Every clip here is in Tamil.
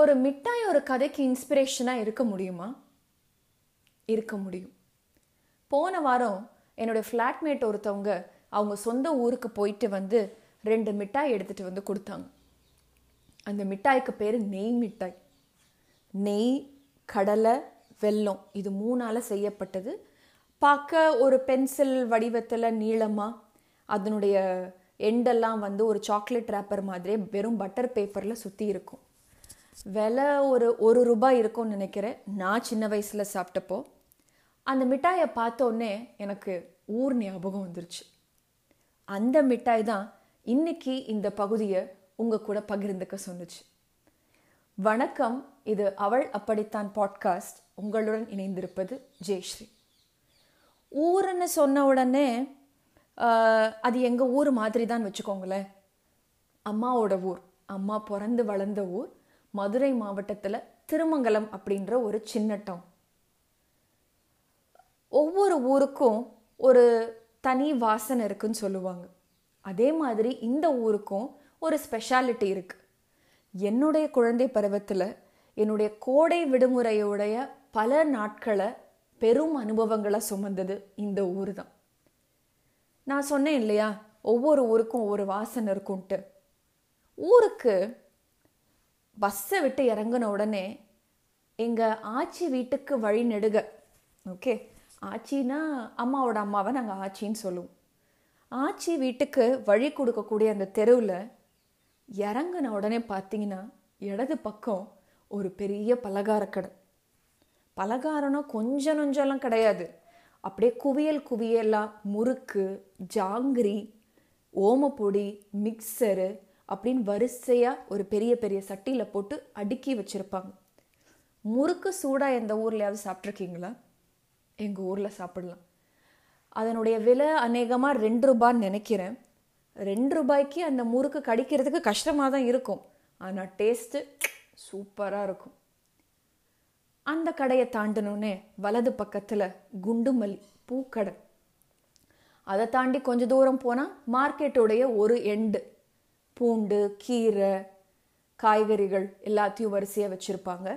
ஒரு மிட்டாய் ஒரு கதைக்கு இன்ஸ்பிரேஷனாக இருக்க முடியுமா? இருக்க முடியும். போன வாரம் என்னுடைய ஃப்ளாட்மேட் ஒருத்தவங்க அவங்க சொந்த ஊருக்கு போயிட்டு வந்து ரெண்டு மிட்டாய் எடுத்துகிட்டு வந்து கொடுத்தாங்க. அந்த மிட்டாய்க்கு பேர் நெய் மிட்டாய். நெய் கடலை வெல்லம் இது மூணால் செய்யப்பட்டது. பார்க்க ஒரு பென்சில் வடிவத்தில் நீளமாக அதனுடைய எண்டெல்லாம் வந்து ஒரு சாக்லேட் ரேப்பர் மாதிரியே வெறும் பட்டர் பேப்பரில் சுற்றி இருக்கும். விலை ஒரு ஒரு ரூபாய் இருக்கும்னு நினைக்கிறேன். நான் சின்ன வயசில் சாப்பிட்டப்போ அந்த மிட்டாயை பார்த்தோன்னே எனக்கு ஊர் ஞாபகம் வந்துருச்சு. அந்த மிட்டாய் தான் இன்னைக்கு இந்த பகுதியை உங்கள் கூட பகிர்ந்துக்க சொன்னுச்சு. வணக்கம் இது அவள் அப்படித்தான் பாட்காஸ்ட். உங்களுடன் இணைந்திருப்பது ஜெயஸ்ரீ. ஊருன்னு சொன்ன உடனே அது எங்கள் ஊர் மாதிரி தான் வச்சுக்கோங்களேன். அம்மாவோட ஊர் அம்மா பிறந்து வளர்ந்த ஊர் மதுரை மாவட்டத்தில் திருமங்கலம் அப்படின்ற ஒரு சின்ன டவுன் ஒவ்வொரு ஊருக்கும் ஒரு தனி வாசனை இருக்குன்னு சொல்லுவாங்க. அதே மாதிரி இந்த ஊருக்கும் ஒரு ஸ்பெஷாலிட்டி இருக்குது என்னுடைய குழந்தை பருவத்தில் என்னுடைய கோடை விடுமுறையுடைய பல நாட்களை பெரும் அனுபவங்களை சுமந்தது இந்த ஊர் தான் நான் சொன்னேன் இல்லையா ஒவ்வொரு ஊருக்கும் ஒவ்வொரு வாசனை இருக்கும்ன்ட்டு. ஊருக்கு பஸ்ஸை விட்டு இறங்கின உடனே எங்கள் ஆச்சி வீட்டுக்கு வழி நெடுக. ஓகே? ஆச்சின்னா அம்மாவோட அம்மாவை நாங்கள் ஆச்சின்னு சொல்லுவோம். ஆச்சி வீட்டுக்கு வழி கொடுக்கக்கூடிய அந்த தெருவில் இறங்கின உடனே பார்த்தீங்கன்னா இடது பக்கம் ஒரு பெரிய பலகார கடை. பலகாரம்னா கொஞ்சம் நொஞ்சம்லாம் கிடையாது. அப்படியே குவியல் குவியலாக முறுக்கு ஜாங்கிரி ஓமப்பொடி மிக்சரு அப்படின்னு வரிசையாக ஒரு பெரிய பெரிய சட்டியில் போட்டு அடுக்கி வச்சுருப்பாங்க. முறுக்கு சூடாக எந்த ஊர்லையாவது சாப்பிட்ருக்கீங்களா எங்கள் ஊரில் சாப்பிடலாம். அதனுடைய விலை அநேகமாக ரெண்டு ரூபான்னு நினைக்கிறேன். ரெண்டு ரூபாய்க்கு அந்த முறுக்கு கடிக்கிறதுக்கு கஷ்டமாக தான் இருக்கும். ஆனால் டேஸ்ட்டு சூப்பராக இருக்கும். அந்த கடையை தாண்டினோடனே வலது பக்கத்தில் குண்டுமல்லி பூக்கடை. அதை தாண்டி கொஞ்சம் தூரம் போனால் மார்க்கெட்டுடைய ஒரு எண்டு பூண்டு கீரை காய்கறிகள் எல்லாத்தையும் வரிசையாக வச்சுருப்பாங்க.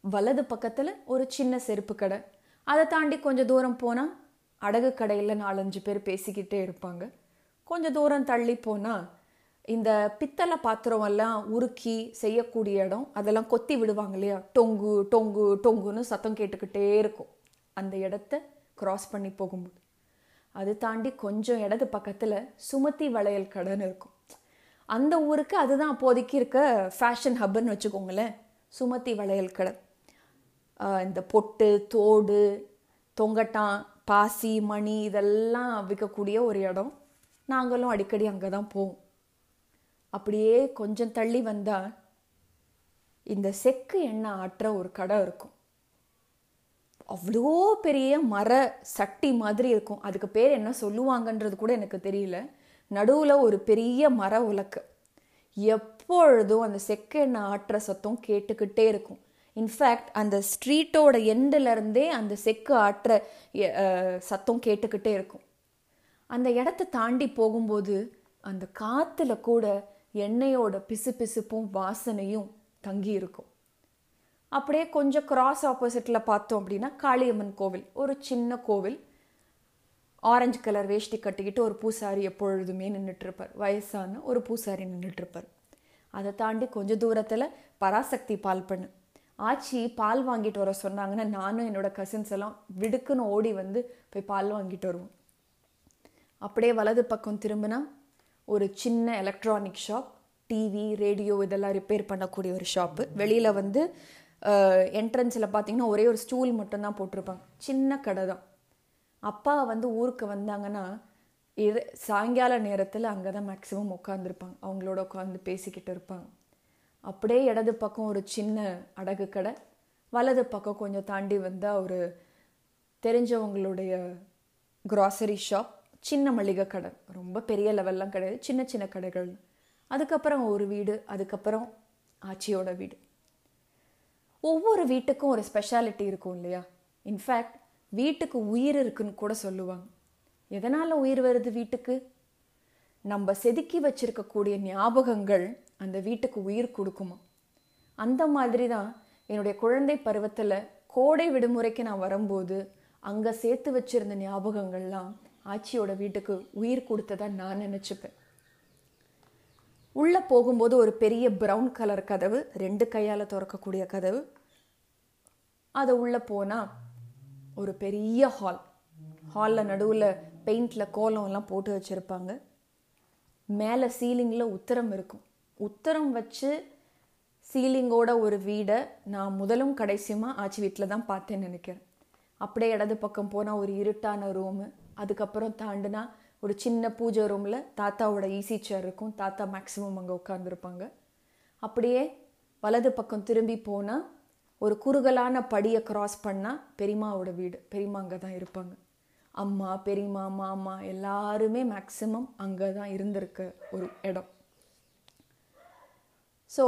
வலது பக்கத்தில் ஒரு சின்ன செருப்பு கடை. அதை தாண்டி கொஞ்சம் தூரம் போனால் அடகு கடையில் நாலஞ்சு பேர் பேசிக்கிட்டே இருப்பாங்க. கொஞ்சம் தூரம் தள்ளி போனால் இந்த பித்தளை பாத்திரம் எல்லாம் உருக்கி செய்யக்கூடிய இடம் அதெல்லாம் கொத்தி விடுவாங்க இல்லையா? டொங்கு டொங்கு டொங்குன்னு சத்தம் கேட்டுக்கிட்டே இருக்கும். அந்த இடத்த கிராஸ் பண்ணி போகும்போது. அது தாண்டி கொஞ்சம் இடது பக்கத்தில் சுமதி வளையல் கடைன்னு இருக்கும். அந்த ஊருக்கு அதுதான் அப்போதைக்கு இருக்க ஃபேஷன் ஹப்புன்னு வச்சுக்கோங்களேன். சுமதி வளையல் கடை இந்த பொட்டு தோடு தொங்கட்டான் பாசி மணி இதெல்லாம் விற்கக்கூடிய ஒரு இடம். நாங்களும் அடிக்கடி அங்கே தான் போவோம். அப்படியே கொஞ்சம் தள்ளி வந்தால் இந்த செக்கு எண்ணெய் ஆட்டுற ஒரு கடை இருக்கும். அவ்வளோ பெரிய மர சட்டி மாதிரி இருக்கும். அதுக்கு பேர் என்ன சொல்லுவாங்கன்றது கூட எனக்கு தெரியல. நடுவில் ஒரு பெரிய மர உலக்கு. எப்பொழுதும் அந்த செக்கு ஆட்டுற சத்தம் கேட்டுக்கிட்டே இருக்கும். இன்ஃபேக்ட் அந்த ஸ்ட்ரீட்டோட எண்டிலருந்தே அந்த செக்கு ஆட்டுற சத்தம் கேட்டுக்கிட்டே இருக்கும். அந்த இடத்த தாண்டி போகும்போது அந்த காற்றுல கூட எண்ணெயோட பிசு பிசுப்பும் வாசனையும் தங்கி இருக்கும். அப்படியே கொஞ்சம் கிராஸ் ஆப்போசிட்டில் பார்த்தோம் அப்படின்னா காளியம்மன் கோவில். ஒரு சின்ன கோவில். ஆரஞ்சு கலர் வேஷ்டி கட்டிக்கிட்டு ஒரு பூசாரி எப்பொழுதுமே நின்றுட்டு இருப்பார் வயசான ஒரு பூசாரி நின்றுட்டுருப்பார் அதை தாண்டி கொஞ்சம் தூரத்தில் பராசக்தி பால் பண்ணு. ஆச்சி பால் வாங்கிட்டு வர சொன்னாங்கன்னா நானும் என்னோட கசின்ஸ் எல்லாம் விடுக்குன்னு ஓடி வந்து போய் பால் வாங்கிட்டு வருவோம். அப்படியே வலது பக்கம் திரும்பினா ஒரு சின்ன எலக்ட்ரானிக் ஷாப் டிவி ரேடியோ இதெல்லாம் ரிப்பேர் பண்ணக்கூடிய ஒரு ஷாப்பு வெளியில் வந்து என்ட்ரன்ஸில் பார்த்தீங்கன்னா ஒரே ஒரு ஸ்டூல் மட்டும்தான் போட்டிருப்பாங்க. சின்ன கடை தான். அப்பா வந்து ஊருக்கு வந்தாங்கன்னா இரு சாயங்கால நேரத்தில் அங்கே தான் மேக்ஸிமம் உட்காந்துருப்பாங்க அவங்களோட உட்காந்து பேசிக்கிட்டு இருப்பாங்க. அப்படியே இடது பக்கம் ஒரு சின்ன அடகு கடை. வலது பக்கம் கொஞ்சம் தாண்டி வந்தால் ஒரு தெரிஞ்சவங்களுடைய க்ராசரி ஷாப் சின்ன மளிகை கடை. ரொம்ப பெரிய லெவல்லாம் கிடையாது. சின்ன சின்ன கடைகள். அதுக்கப்புறம் ஒரு வீடு அதுக்கப்புறம் ஆச்சியோட வீடு. ஒவ்வொரு வீட்டுக்கும் ஒரு ஸ்பெஷாலிட்டி இருக்கும் இல்லையா? இன்ஃபேக்ட் வீட்டுக்கு உயிர் இருக்குன்னு கூட சொல்லுவாங்க. எதனால் உயிர் வருது வீட்டுக்கு? நம்ம செதுக்கி வச்சிருக்கக்கூடிய ஞாபகங்கள் அந்த வீட்டுக்கு உயிர் கொடுக்குமா? அந்த மாதிரி தான் என்னுடைய குழந்தை பருவத்தில் கோடை விடுமுறைக்கு நான் வரும்போது அங்கே சேர்த்து வச்சிருந்த ஞாபகங்கள்லாம் ஆச்சியோட வீட்டுக்கு உயிர் கொடுத்ததாக நான் நினச்சிப்பேன். உள்ளே போகும்போது ஒரு பெரிய ப்ரௌன் கலர் கதவு ரெண்டு கையால் திறக்கக்கூடிய கதவு. அதை உள்ளே போனால் ஒரு பெரிய ஹால் ஹாலில் நடுவில் பெயிண்டில் கோலம் எல்லாம் போட்டு வச்சுருப்பாங்க. மேலே சீலிங்கில் உத்தரம் இருக்கும். உத்தரம் வச்சு சீலிங்கோட ஒரு வீடை நான் முதலும் கடைசியுமா ஆச்சி வீட்டில் தான் பார்த்தேன்னு நினைக்கிறேன். அப்படியே இடது பக்கம் போனால் ஒரு இருட்டான ரூமு அதுக்கப்புறம் தாண்டுனா ஒரு சின்ன பூஜை ரூமில் தாத்தாவோட ஈசி சேர் இருக்கும். தாத்தா மேக்ஸிமம் அங்கே உட்காந்துருப்பாங்க அப்படியே வலது பக்கம் திரும்பி போனால் ஒரு குறுகலான படியை கிராஸ் பண்ணால் பெரியமாவோட வீடு பெரியம்மா அங்கே தான் இருப்பாங்க. அம்மா பெரியம்மா மாமா எல்லாருமே மேக்சிமம் அங்கே தான் இருந்திருக்க ஒரு இடம். ஸோ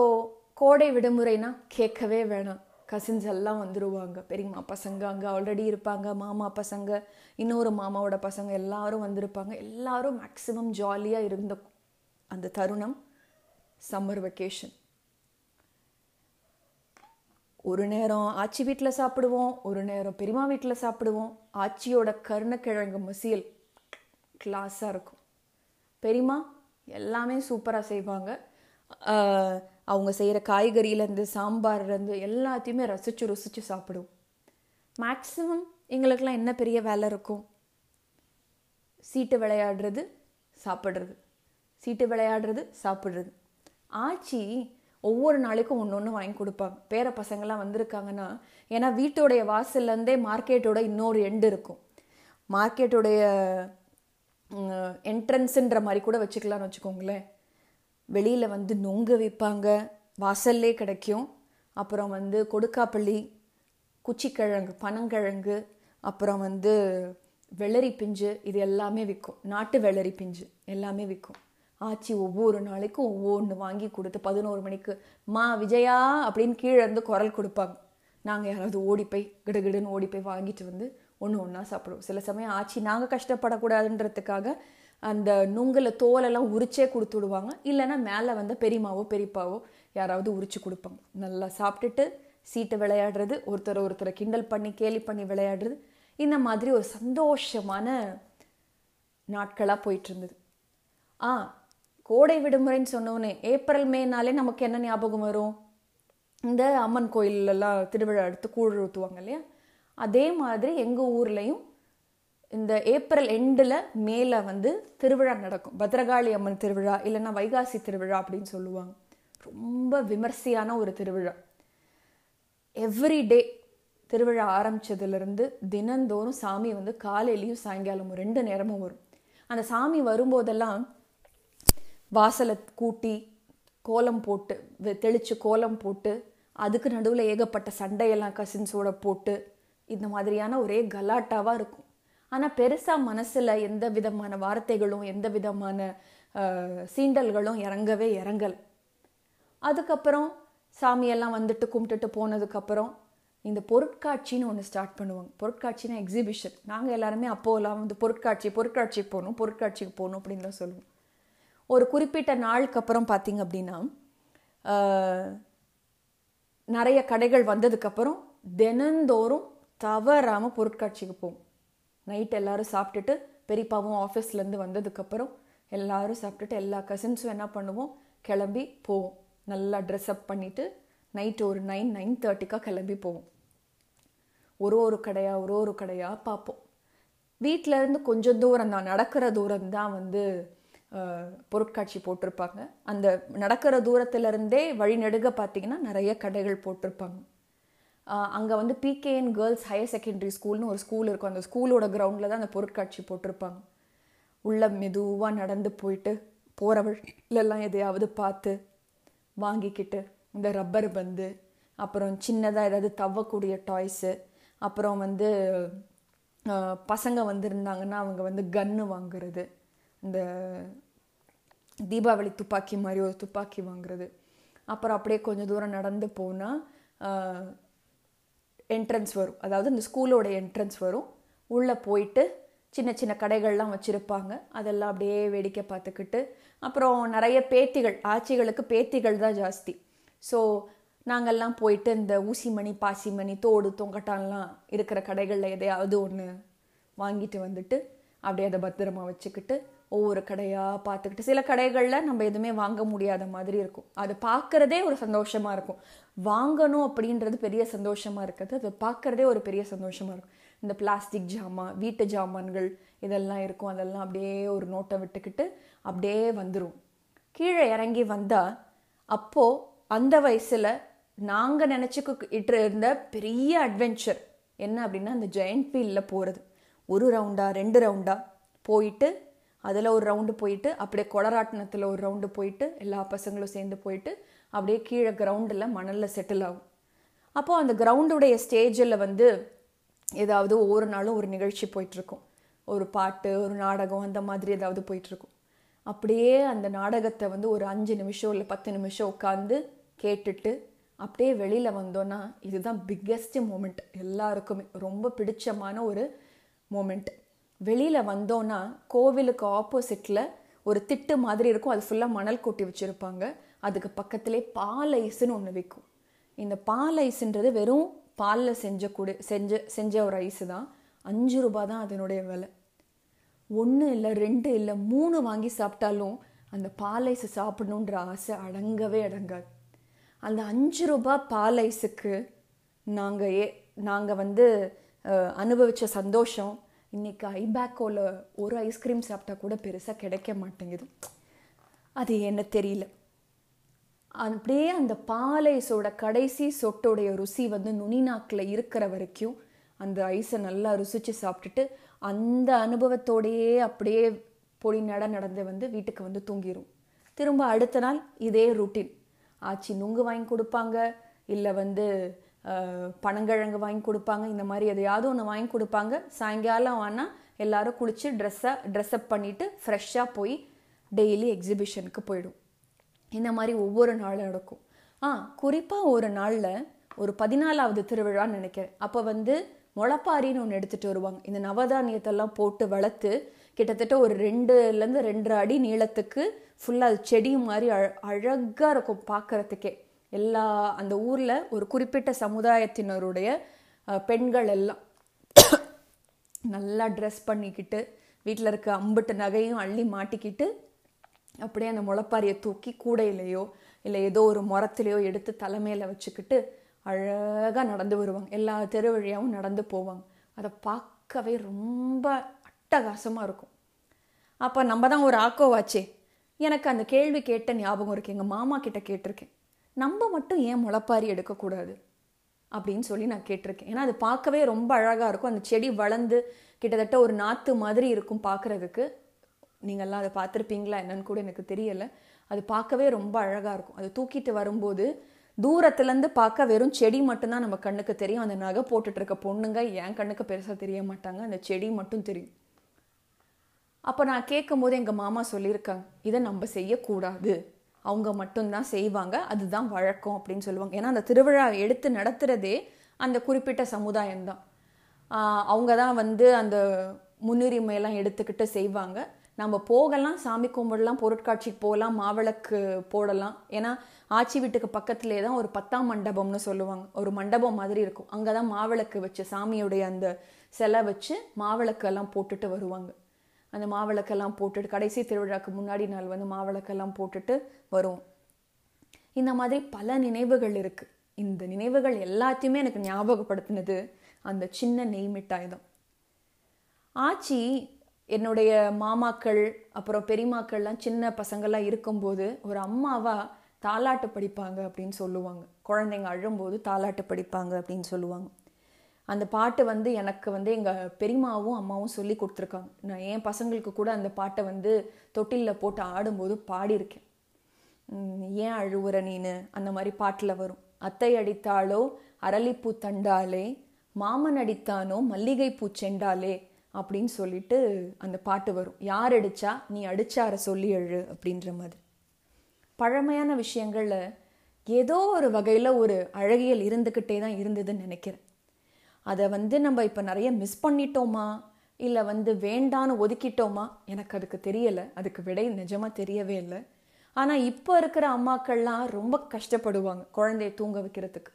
கோடை விடுமுறைனா கேட்கவே வேணாம். கசின்ஸ் எல்லாம் வந்துடுவாங்க பெரியம்மா பசங்க அங்கே ஆல்ரெடி இருப்பாங்க. மாமா பசங்க இன்னொரு மாமாவோட பசங்க எல்லாரும் வந்திருப்பாங்க. எல்லாரும் மேக்ஸிமம் ஜாலியாக இருந்த அந்த தருணம் சம்மர் வெக்கேஷன் ஒரு நேரம் ஆச்சி வீட்டில் சாப்பிடுவோம் ஒரு நேரம் பெரியமா வீட்டில் சாப்பிடுவோம். ஆச்சியோட கருணக்கிழங்கு மசியல் கிளாஸாக இருக்கும். பெரியம்மா எல்லாமே சூப்பராக செய்வாங்க. அவங்க செய்கிற காய்கறியிலேருந்து சாம்பார்லேருந்து எல்லாத்தையுமே ரசித்து ருசித்து சாப்பிடுவோம். மேக்ஸிமம் எங்களுக்கெல்லாம் என்ன பெரிய வேலை இருக்கும்? சீட்டு விளையாடுறது சாப்பிட்றது. சீட்டு விளையாடுறது சாப்பிட்றது. ஆச்சி ஒவ்வொரு நாளைக்கும் ஒன்று ஒன்று வாங்கி கொடுப்பாங்க. பேர பசங்கள்லாம் வந்திருக்காங்கன்னா ஏன்னா வீட்டோடைய வாசல்லேருந்தே மார்க்கெட்டோட இன்னொரு எண்டு இருக்கும். மார்க்கெட்டோடைய என்ட்ரன்ஸுன்ற மாதிரி கூட வச்சுக்கலாம்னு வச்சுக்கோங்களேன். வெளியில் வந்து நொங்கு விற்பாங்க வாசல்லே கிடைக்கும். அப்புறம் வந்து கொடுக்காப்பள்ளி குச்சிக்கிழங்கு பனங்கிழங்கு அப்புறம் வந்து வெள்ளரி பிஞ்சு இது எல்லாமே விற்கும். நாட்டு வெள்ளரி பிஞ்சு எல்லாமே விற்கும். ஆச்சி ஒவ்வொரு நாளைக்கும் ஒவ்வொன்று வாங்கி கொடுத்து பதினோரு மணிக்கு மா விஜயா அப்படின்னு கீழே இருந்து குரல் கொடுப்பாங்க. நாங்கள் யாராவது ஓடி போய் கிடுகிடுன்னு ஓடி போய் வாங்கிட்டு வந்து ஒன்று ஒன்றா சாப்பிடுவோம். சில சமயம் ஆச்சி நாங்கள் கஷ்டப்படக்கூடாதுன்றதுக்காக அந்த நுங்கில் தோலெல்லாம் உரிச்சே கொடுத்து விடுவாங்க. இல்லைன்னா மேலே வந்து பெரியமாவோ பெரியப்பாவோ யாராவது உரிச்சு கொடுப்பாங்க. நல்லா சாப்பிட்டுட்டு சீட்டை விளையாடுறது ஒருத்தர் ஒருத்தரை கிண்டல் பண்ணி கேலி பண்ணி விளையாடுறது இந்த மாதிரி ஒரு சந்தோஷமான நாட்களாக போயிட்டு இருந்தது. ஆ கோடை விடுமுறைன்னு சொன்னோன்னே ஏப்ரல் மேனாலே நமக்கு என்ன ஞாபகம் வரும்? இந்த அம்மன் கோயிலெல்லாம் திருவிழா எடுத்து கூழ் ஊற்றுவாங்க இல்லையா? அதே மாதிரி எங்கள் ஊர்லேயும் இந்த ஏப்ரல் எண்டில் மேலே வந்து திருவிழா நடக்கும். பத்ரகாளி அம்மன் திருவிழா இல்லைன்னா வைகாசி திருவிழா அப்படின்னு சொல்லுவாங்க. ரொம்ப விமர்சையான ஒரு திருவிழா. எவ்ரி டே திருவிழா ஆரம்பித்ததுலேருந்து தினந்தோறும் சாமி வந்து காலையிலையும் சாயங்காலமும் ரெண்டு நேரமும் வரும். அந்த சாமி வரும்போதெல்லாம் வாசலை கூட்டி கோலம் போட்டு வெ- கோலம் போட்டு அதுக்கு நடுவில் ஏகப்பட்ட சண்டையெல்லாம் கசின்ஸோட போட்டு இந்த மாதிரியான ஒரே கலாட்டாவாக இருக்கும். ஆனால் பெருசாக மனசில் எந்த விதமான வார்த்தைகளும் எந்த விதமான சீண்டல்களும் இறங்கவே இறங்கல். அதுக்கப்புறம் சாமியெல்லாம் வந்துட்டு கும்பிட்டுட்டு போனதுக்கப்புறம் இந்த பொருட்காட்சின்னு ஒன்று ஸ்டார்ட் பண்ணுவாங்க. பொருட்காட்சின்னா எக்ஸிபிஷன். நாங்கள் எல்லாருமே அப்போலாம் வந்து பொருட்காட்சி பொருட்காட்சிக்கு போகணும் பொருட்காட்சிக்கு போகணும் அப்படின்னு தான் சொல்லுவோம். ஒரு குறிப்பிட்ட நாளுக்கு அப்புறம் பார்த்தீங்க அப்படின்னா நிறைய கடைகள் வந்ததுக்கப்புறம் தினந்தோறும் தவறாமல் பொருட்காட்சிக்கு போவோம். நைட் எல்லாரும் சாப்பிட்டுட்டு பெரியப்பாவும் ஆஃபீஸ்லேருந்து வந்ததுக்கப்புறம் எல்லாரும் சாப்பிட்டுட்டு எல்லா கசின்ஸும் என்ன பண்ணுவோம்? கிளம்பி போவோம். நல்லா ட்ரெஸ் அப் பண்ணிவிட்டு நைட்டு ஒரு நைன் நைன் தேர்ட்டிக்காக கிளம்பி போவோம். ஒரு ஒரு கடையாக ஒரு ஒரு கடையாக பார்ப்போம். வீட்டிலேருந்து இருந்து கொஞ்சம் தூரம் தான் நடக்கிற தூரம் தான் வந்து பொருட்காட்சி போட்டிருப்பாங்க. அந்த நடக்கிற தூரத்துலேருந்தே வழி நெடுக பார்த்தீங்கன்னா நிறைய கடைகள் போட்டிருப்பாங்க. அங்கே வந்து பிகேஎன் கேர்ள்ஸ் ஹையர் செகண்டரி ஸ்கூல்னு ஒரு ஸ்கூல் இருக்கும். அந்த ஸ்கூலோட கிரவுண்டில் தான் அந்த பொருட்காட்சி போட்டிருப்பாங்க. உள்ள மெதுவாக நடந்து போயிட்டு போகிற வழியிலெல்லாம் எதையாவது பார்த்து வாங்கிக்கிட்டு இந்த ரப்பர் பந்து அப்புறம் சின்னதாக ஏதாவது தவக்கூடிய டாய்ஸு அப்புறம் வந்து பசங்க வந்திருந்தாங்கன்னா அவங்க வந்து கன்று வாங்குறது இந்த தீபாவளி துப்பாக்கி மாதிரி ஒரு துப்பாக்கி வாங்குறது. அப்புறம் அப்படியே கொஞ்சம் தூரம் நடந்து போனால் என்ட்ரன்ஸ் வரும். அதாவது இந்த ஸ்கூலோட என்ட்ரன்ஸ் வரும். உள்ளே போயிட்டு சின்ன சின்ன கடைகள்லாம் வச்சுருப்பாங்க. அதெல்லாம் அப்படியே வேடிக்கை பார்த்துக்கிட்டு அப்புறம் நிறைய பேத்திகள் ஆட்சிகளுக்கு பேத்திகள் தான் ஜாஸ்தி. ஸோ நாங்கள்லாம் போயிட்டு இந்த ஊசிமணி பாசிமணி தோடு தொங்கட்டான்லாம் இருக்கிற கடைகளில் எதையாவது ஒன்று வாங்கிட்டு வந்துட்டு அப்படியே அதை பத்திரமா வச்சுக்கிட்டு ஒவ்வொரு கடையாக பார்த்துக்கிட்டு சில கடைகளில் நம்ம எதுவுமே வாங்க முடியாத மாதிரி இருக்கும். அது பார்க்குறதே ஒரு சந்தோஷமாக இருக்கும். வாங்கணும் அப்படின்றது பெரிய சந்தோஷமாக இருக்குது அதை பார்க்குறதே ஒரு பெரிய சந்தோஷமாக இருக்கும். இந்த பிளாஸ்டிக் ஜாமான் வீட்டு ஜாமான்கள் இதெல்லாம் இருக்கும். அதெல்லாம் அப்படியே ஒரு நோட்டை விட்டுக்கிட்டு அப்படியே வந்துடும் கீழே இறங்கி வந்தால் அப்போது அந்த வயசில் நாங்கள் நினச்சிக்கிட்டு இருந்த பெரிய அட்வென்ச்சர் என்ன அப்படின்னா அந்த ஜெயண்ட் ஃபீல்டில் போகிறது ஒரு ரவுண்டா ரெண்டு ரவுண்டா போயிட்டு அதில் ஒரு ரவுண்டு போயிட்டு அப்படியே கொளராட்டினத்தில் ஒரு ரவுண்டு போயிட்டு எல்லா பசங்களும் சேர்ந்து போயிட்டு அப்படியே கீழே கிரவுண்டில் மணலில் செட்டில் ஆகும். அப்போது அந்த கிரவுண்டுடைய ஸ்டேஜில் வந்து ஏதாவது ஒவ்வொரு நாளும் ஒரு நிகழ்ச்சி போயிட்டுருக்கும். ஒரு பாட்டு ஒரு நாடகம் அந்த மாதிரி ஏதாவது போயிட்டுருக்கும். அப்படியே அந்த நாடகத்தை வந்து ஒரு அஞ்சு நிமிஷம் இல்லை பத்து நிமிஷம் உட்காந்து கேட்டுட்டு அப்படியே வெளியில் வந்தோன்னா இதுதான் பிக்கெஸ்ட் மூமெண்ட் எல்லாருக்குமே ரொம்ப பிடிச்சமான ஒரு மூமெண்ட் வெளியில் வந்தோன்னா கோவிலுக்கு ஆப்போசிட்டில் ஒரு திட்டு மாதிரி இருக்கும். அது ஃபுல்லாக மணல் கொட்டி வச்சுருப்பாங்க. அதுக்கு பக்கத்திலே பால் ஐஸ்ன்னு ஒன்று விற்கும் இந்த பால் ஐஸ்ன்றது வெறும் பாலில் செஞ்ச கூடிய செஞ்ச செஞ்ச ஒரு ஐஸு தான். அஞ்சு ரூபா தான் அதனுடைய விலை. ஒன்று இல்லை ரெண்டு இல்லை மூணு வாங்கி சாப்பிட்டாலும் அந்த பால் ஐஸு சாப்பிடணுன்ற ஆசை அடங்கவே அடங்காது. அந்த அஞ்சு ரூபா பால் ஐஸுக்கு நாங்கள் ஏ நாங்கள் வந்து அனுபவித்த சந்தோஷம் இன்றைக்கி ஐபேக்கோவில் ஒரு ஐஸ்கிரீம் சாப்பிட்டா கூட பெருசாக கிடைக்க மாட்டேங்குது. அது என்ன தெரியல. அப்படியே அந்த பாலைஸோட கடைசி சொட்டோடைய ருசி வந்து நுனி நாக்கில் இருக்கிற வரைக்கும் அந்த ஐஸை நல்லா ருசித்து சாப்பிட்டுட்டு அந்த அனுபவத்தோடையே அப்படியே பொடி நட நடந்து வந்து வீட்டுக்கு வந்து தூங்கிடும் திரும்ப அடுத்த நாள் இதே ரூட்டின் ஆச்சி நுங்கு வாங்கி கொடுப்பாங்க. இல்லை வந்து பனங்கிழங்கு வாங்கி கொடுப்பாங்க. இந்த மாதிரி எதையாவது ஒன்று வாங்கி கொடுப்பாங்க. சாயங்காலம் ஆனால் எல்லாரும் குளித்து ட்ரெஸ்ஸாக ட்ரெஸ்அப் பண்ணிவிட்டு ஃப்ரெஷ்ஷாக போய் டெய்லி எக்ஸிபிஷனுக்கு போயிடும். இந்த மாதிரி ஒவ்வொரு நாளும் நடக்கும். ஆ குறிப்பாக ஒரு நாளில் ஒரு பதினாலாவது திருவிழான்னு நினைக்கிறேன். அப்போ வந்து முளப்பாரின்னு ஒன்று எடுத்துகிட்டு வருவாங்க. இந்த நவதானியத்தெல்லாம் போட்டு வளர்த்து கிட்டத்தட்ட ஒரு ரெண்டுலேருந்து ரெண்டரை அடி நீளத்துக்கு ஃபுல்லாக செடி மாதிரி அழ அழகாக இருக்கும் பார்க்குறதுக்கே. எல்லா அந்த ஊரில் ஒரு குறிப்பிட்ட சமுதாயத்தினருடைய பெண்கள் எல்லாம் நல்லா ட்ரெஸ் பண்ணிக்கிட்டு வீட்டில் இருக்க அம்புட்டு நகையும் அள்ளி மாட்டிக்கிட்டு அப்படியே அந்த முளைப்பாரியை தூக்கி கூடையிலையோ இல்லை ஏதோ ஒரு முரத்துலையோ எடுத்து தலைமையில் வச்சுக்கிட்டு அழகாக நடந்து வருவாங்க. எல்லா தெரு வழியாகவும் நடந்து போவாங்க. அதை பார்க்கவே ரொம்ப அட்டகாசமாக இருக்கும். அப்போ நம்ம தான் ஒரு ஆக்கோவாச்சே எனக்கு அந்த கேள்வி கேட்ட ஞாபகம் இருக்கு. எங்கள் மாமா கிட்ட கேட்டிருக்கேன். நம்ம மட்டும் ஏன் முளைப்பாரி எடுக்கக்கூடாது? அப்படின்னு சொல்லி நான் கேட்டிருக்கேன். ஏன்னா அது பார்க்கவே ரொம்ப அழகாக இருக்கும். அந்த செடி வளர்ந்து கிட்டத்தட்ட ஒரு நாற்று மாதிரி இருக்கும் பார்க்குறதுக்கு. நீங்கள்லாம் அதை பார்த்துருப்பீங்களா என்னன்னு கூட எனக்கு தெரியலை. அது பார்க்கவே ரொம்ப அழகாக இருக்கும். அது தூக்கிட்டு வரும்போது தூரத்துலேருந்து பார்க்க வெறும் செடி மட்டும்தான் நம்ம கண்ணுக்கு தெரியும். அந்த நகை போட்டுட்டு இருக்க பொண்ணுங்க என் கண்ணுக்கு பெருசாக தெரிய மாட்டாங்க. அந்த செடி மட்டும் தெரியும். அப்போ நான் கேட்கும் போது எங்கள் மாமா சொல்லியிருக்காங்க இதை நம்ம செய்யக்கூடாது. அவங்க மட்டும்தான் செய்வாங்க. அதுதான் வழக்கம் அப்படின்னு சொல்லுவாங்க. ஏன்னா அந்த திருவிழா எடுத்து நடத்துகிறதே அந்த குறிப்பிட்ட சமுதாயம்தான். அவங்க தான் வந்து அந்த முன்னுரிமையெல்லாம் எடுத்துக்கிட்டு செய்வாங்க. நம்ம போகலாம் சாமி கும்பிடலாம் பொருட்காட்சிக்கு போகலாம் மாவிளக்கு போடலாம். ஏன்னா ஆச்சி வீட்டுக்கு பக்கத்துலேயே தான் ஒரு பத்தாம் மண்டபம்னு சொல்லுவாங்க. ஒரு மண்டபம் மாதிரி இருக்கும். அங்கே தான் மாவிளக்கு வச்சு சாமியுடைய அந்த சிலை வச்சு மாவிளக்கெல்லாம் போட்டுட்டு வருவாங்க. அந்த மாவிளக்கெல்லாம் போட்டுட்டு கடைசி திருவிழாக்கு முன்னாடி நாள் வந்து மாவிளக்கெல்லாம் போட்டுட்டு வருவோம். இந்த மாதிரி பல நினைவுகள் இருக்குது இந்த நினைவுகள் எல்லாத்தையுமே எனக்கு ஞாபகப்படுத்தினது அந்த சின்ன நெய் மிட்டாய் தான். ஆச்சி என்னுடைய மாமாக்கள் அப்புறம் பெரியமாக்கள்லாம் சின்ன பசங்கள்லாம் இருக்கும்போது ஒரு அம்மாவா தாலாட்டு படிப்பாங்க அப்படின்னு சொல்லுவாங்க. குழந்தைங்க அழும்போது தாலாட்டு படிப்பாங்க அப்படின்னு சொல்லுவாங்க. அந்த பாட்டு வந்து எனக்கு வந்து எங்கள் பெரியமாவும் அம்மாவும் சொல்லி கொடுத்துருக்காங்க. நான் என் பசங்களுக்கு கூட அந்த பாட்டை வந்து தொட்டிலில் போட்டு ஆடும்போது பாடியிருக்கேன். ஏன் அழுவுற நீனு? அந்த மாதிரி பாட்டில் வரும். அத்தை அடித்தாளோ அரளிப்பூ தண்டாலே மாமன் அடித்தானோ மல்லிகைப்பூ செண்டாலே அப்படின்னு சொல்லிட்டு அந்த பாட்டு வரும். யார் அடித்தா நீ அடிச்சார சொல்லி எழு அப்படின்ற மாதிரி. பழமையான விஷயங்களில் ஏதோ ஒரு வகையில் ஒரு அழகியல் இருந்துக்கிட்டே தான் இருந்ததுன்னு நினைக்கிறேன். அதை வந்து நம்ம இப்போ நிறைய மிஸ் பண்ணிட்டோமா? இல்லை வந்து வேண்டான்னு ஒதுக்கிட்டோமா? எனக்கு அதுக்கு தெரியலை. அதுக்கு விடை நிஜமாக தெரியவே இல்லை. ஆனால் இப்போ இருக்கிற அம்மாக்கள்லாம் ரொம்ப கஷ்டப்படுவாங்க குழந்தைய தூங்க வைக்கிறதுக்கு.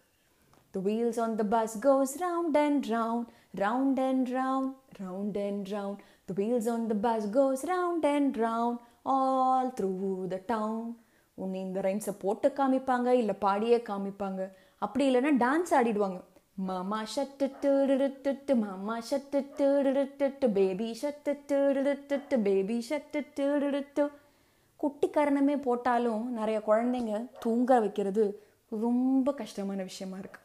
The wheels on the bus goes round and round round and round round and round the wheels on the bus goes round and round all through the town உன்னை இந்த ரைம்ஸை போட்டு காமிப்பாங்க இல்லை பாடியே காமிப்பாங்க. அப்படி இல்லைன்னா டான்ஸ் ஆடிடுவாங்க. மாமா shut மாமா shut baby shut baby shut குட்டி கரணமே போட்டாலும் நிறைய குழந்தைங்க தூங்க வைக்கிறது ரொம்ப கஷ்டமான விஷயமா இருக்கு.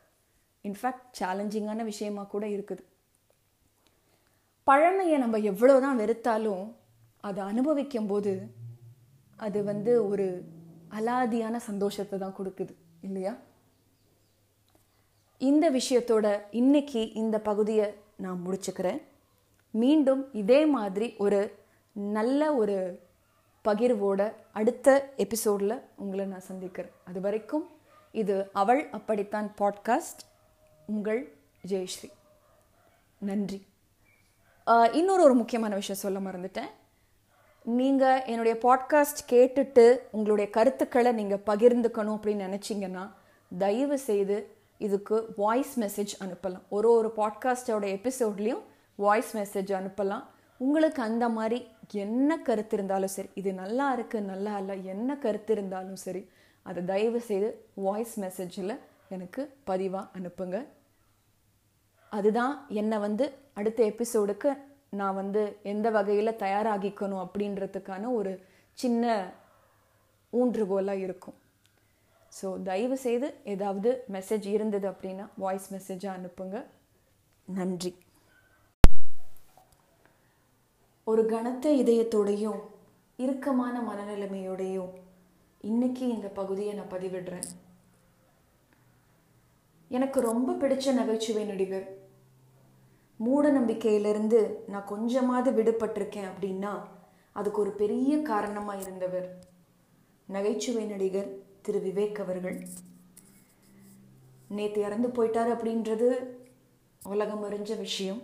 இன்ஃபேக்ட் சேலஞ்சிங்கான விஷயமா கூட இருக்குது. பழமையை நம்ம எவ்வளோதான் வெறுத்தாலும் அதை அனுபவிக்கும் போது அது வந்து ஒரு அலாதியான சந்தோஷத்தை தான் கொடுக்குது இல்லையா? இந்த விஷயத்தோட இன்னைக்கு இந்த பகுதியை நான் முடிச்சுக்கிறேன். மீண்டும் இதே மாதிரி ஒரு நல்ல ஒரு பகிர்வோட அடுத்த எபிசோடில் உங்களை நான் சந்திக்கிறேன். அது வரைக்கும் இது அவள் அப்படித்தான் பாட்காஸ்ட் உங்கள் ஜெயஸ்ரீ. நன்றி. இன்னொரு ஒரு முக்கியமான விஷயம் சொல்ல மறந்துட்டேன். நீங்கள் என்னுடைய பாட்காஸ்ட் கேட்டுட்டு உங்களுடைய கருத்துக்களை நீங்கள் பகிர்ந்துக்கணும் அப்படின்னு நினச்சிங்கன்னா தயவு செய்து இதுக்கு வாய்ஸ் மெசேஜ் அனுப்பலாம். ஒரு ஒரு பாட்காஸ்டோட எபிசோட்லேயும் வாய்ஸ் மெசேஜ் அனுப்பலாம். உங்களுக்கு அந்த மாதிரி என்ன கருத்து இருந்தாலும் சரி இது நல்லா இருக்குது நல்லா இல்லை என்ன கருத்து இருந்தாலும் சரி அதை தயவு செய்து வாய்ஸ் மெசேஜில் எனக்கு பதிவாக அனுப்புங்க. அதுதான் என்னை வந்து அடுத்த எபிசோடுக்கு நான் வந்து எந்த வகையில் தயாராகிக்கணும் அப்படின்றதுக்கான ஒரு சின்ன ஊன்றுகோலாக இருக்கும். ஸோ தயவு செய்து ஏதாவது மெசேஜ் இருந்தது அப்படின்னா வாய்ஸ் மெசேஜாக அனுப்புங்க. நன்றி. ஒரு கனத்த இதயத்தோடையும் இறுக்கமான மனநிலைமையோடையும் இன்னைக்கு இந்த பகுதியை நான் பதிவிடுறேன். எனக்கு ரொம்ப பிடிச்ச நகைச்சுவை நடிகர். மூட நம்பிக்கையிலிருந்து நான் கொஞ்சமாவது விடுபட்டிருக்கேன் அப்படின்னா அதுக்கு ஒரு பெரிய காரணமாக இருந்தவர். நகைச்சுவை நடிகர் திரு விவேக் அவர்கள். நேற்று இறந்து போயிட்டார் அப்படின்றது உலகம் அறிஞ்ச விஷயம்.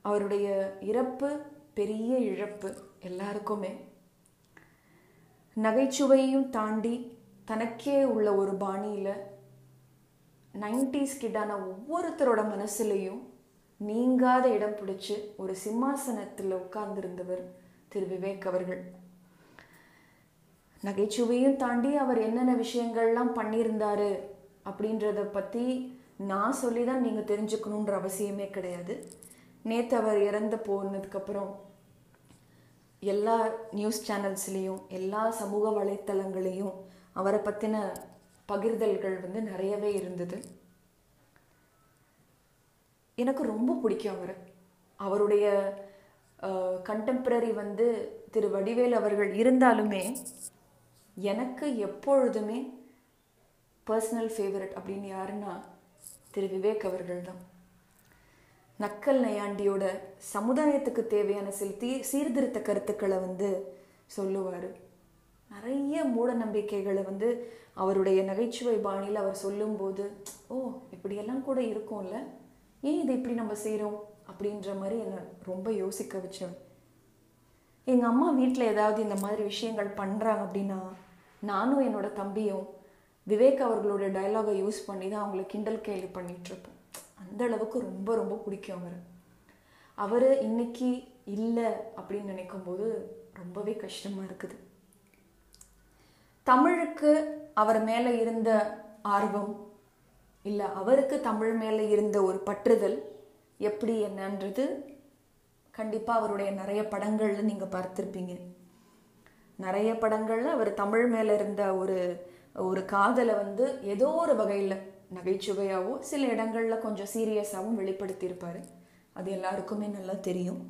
அவருடைய இறப்பு பெரிய இழப்பு எல்லாருக்குமே. நகைச்சுவையும் தாண்டி தனக்கே உள்ள ஒரு பாணியில் நைன்டிஸ் கிட்டான ஒவ்வொருத்தரோட மனசுலையும் நீங்காத இடம் பிடிச்சி ஒரு சிம்மாசனத்தில் உட்கார்ந்திருந்தவர் திரு விவேக் அவர்கள். நகைச்சுவையும் தாண்டி அவர் என்னென்ன விஷயங்கள்லாம் பண்ணியிருந்தாரு அப்படின்றத பற்றி நான் சொல்லி தான் நீங்கள் தெரிஞ்சுக்கணுன்ற அவசியமே கிடையாது. நேற்று அவர் இறந்து போனதுக்கப்புறம் எல்லா நியூஸ் சேனல்ஸ்லேயும் எல்லா சமூக வலைத்தளங்களையும் அவரை பற்றின பகிர்தல்கள் வந்து நிறையவே இருந்தது. எனக்கு ரொம்ப பிடிக்கும் அவர். அவருடைய கண்டெம்பரரி வந்து திரு வடிவேல் அவர்கள் இருந்தாலுமே எனக்கு எப்பொழுதுமே பர்சனல் ஃபேவரட் அப்படின்னு யாருன்னா திரு விவேக் அவர்கள் தான் நக்கல் நையாண்டியோட சமுதாயத்துக்கு தேவையான சில தீ சீர்திருத்த கருத்துக்களை வந்து சொல்லுவார். நிறைய மூட நம்பிக்கைகளை வந்து அவருடைய நகைச்சுவை பாணியில் அவர் சொல்லும்போது ஓ இப்படியெல்லாம் கூட இருக்கும்ல? ஏன் இதை இப்படி நம்ம செய்கிறோம் அப்படின்ற மாதிரி என்னை ரொம்ப யோசிக்க வச்சேன் எங்கள் அம்மா வீட்டில் ஏதாவது இந்த மாதிரி விஷயங்கள் பண்ணுறாங்க அப்படின்னா நானும் என்னோட தம்பியும் விவேக் அவர்களோட டைலாகை யூஸ் பண்ணி தான் அவங்கள கிண்டல் கேள்வி பண்ணிகிட்ருப்போம் அந்த அளவுக்கு ரொம்ப ரொம்ப பிடிக்கும் அவர். அவர் இன்னைக்கு இல்லை அப்படின்னு நினைக்கும் போது ரொம்பவே கஷ்டமாக இருக்குது. தமிழுக்கு அவர் மேலே இருந்த ஆர்வம் இல்லை அவருக்கு தமிழ் மேலே இருந்த ஒரு பற்றுதல் எப்படி என்னன்றது கண்டிப்பாக அவருடைய நிறைய படங்களில் நீங்கள் பார்த்துருப்பீங்க. நிறைய படங்களில் அவர் தமிழ் மேலே இருந்த ஒரு ஒரு காதலை வந்து ஏதோ ஒரு வகையில் நகைச்சுவையாகவும் சில இடங்களில் கொஞ்சம் சீரியஸாகவும் வெளிப்படுத்தியிருப்பார். அது எல்லாருக்குமே நல்லா தெரியும்.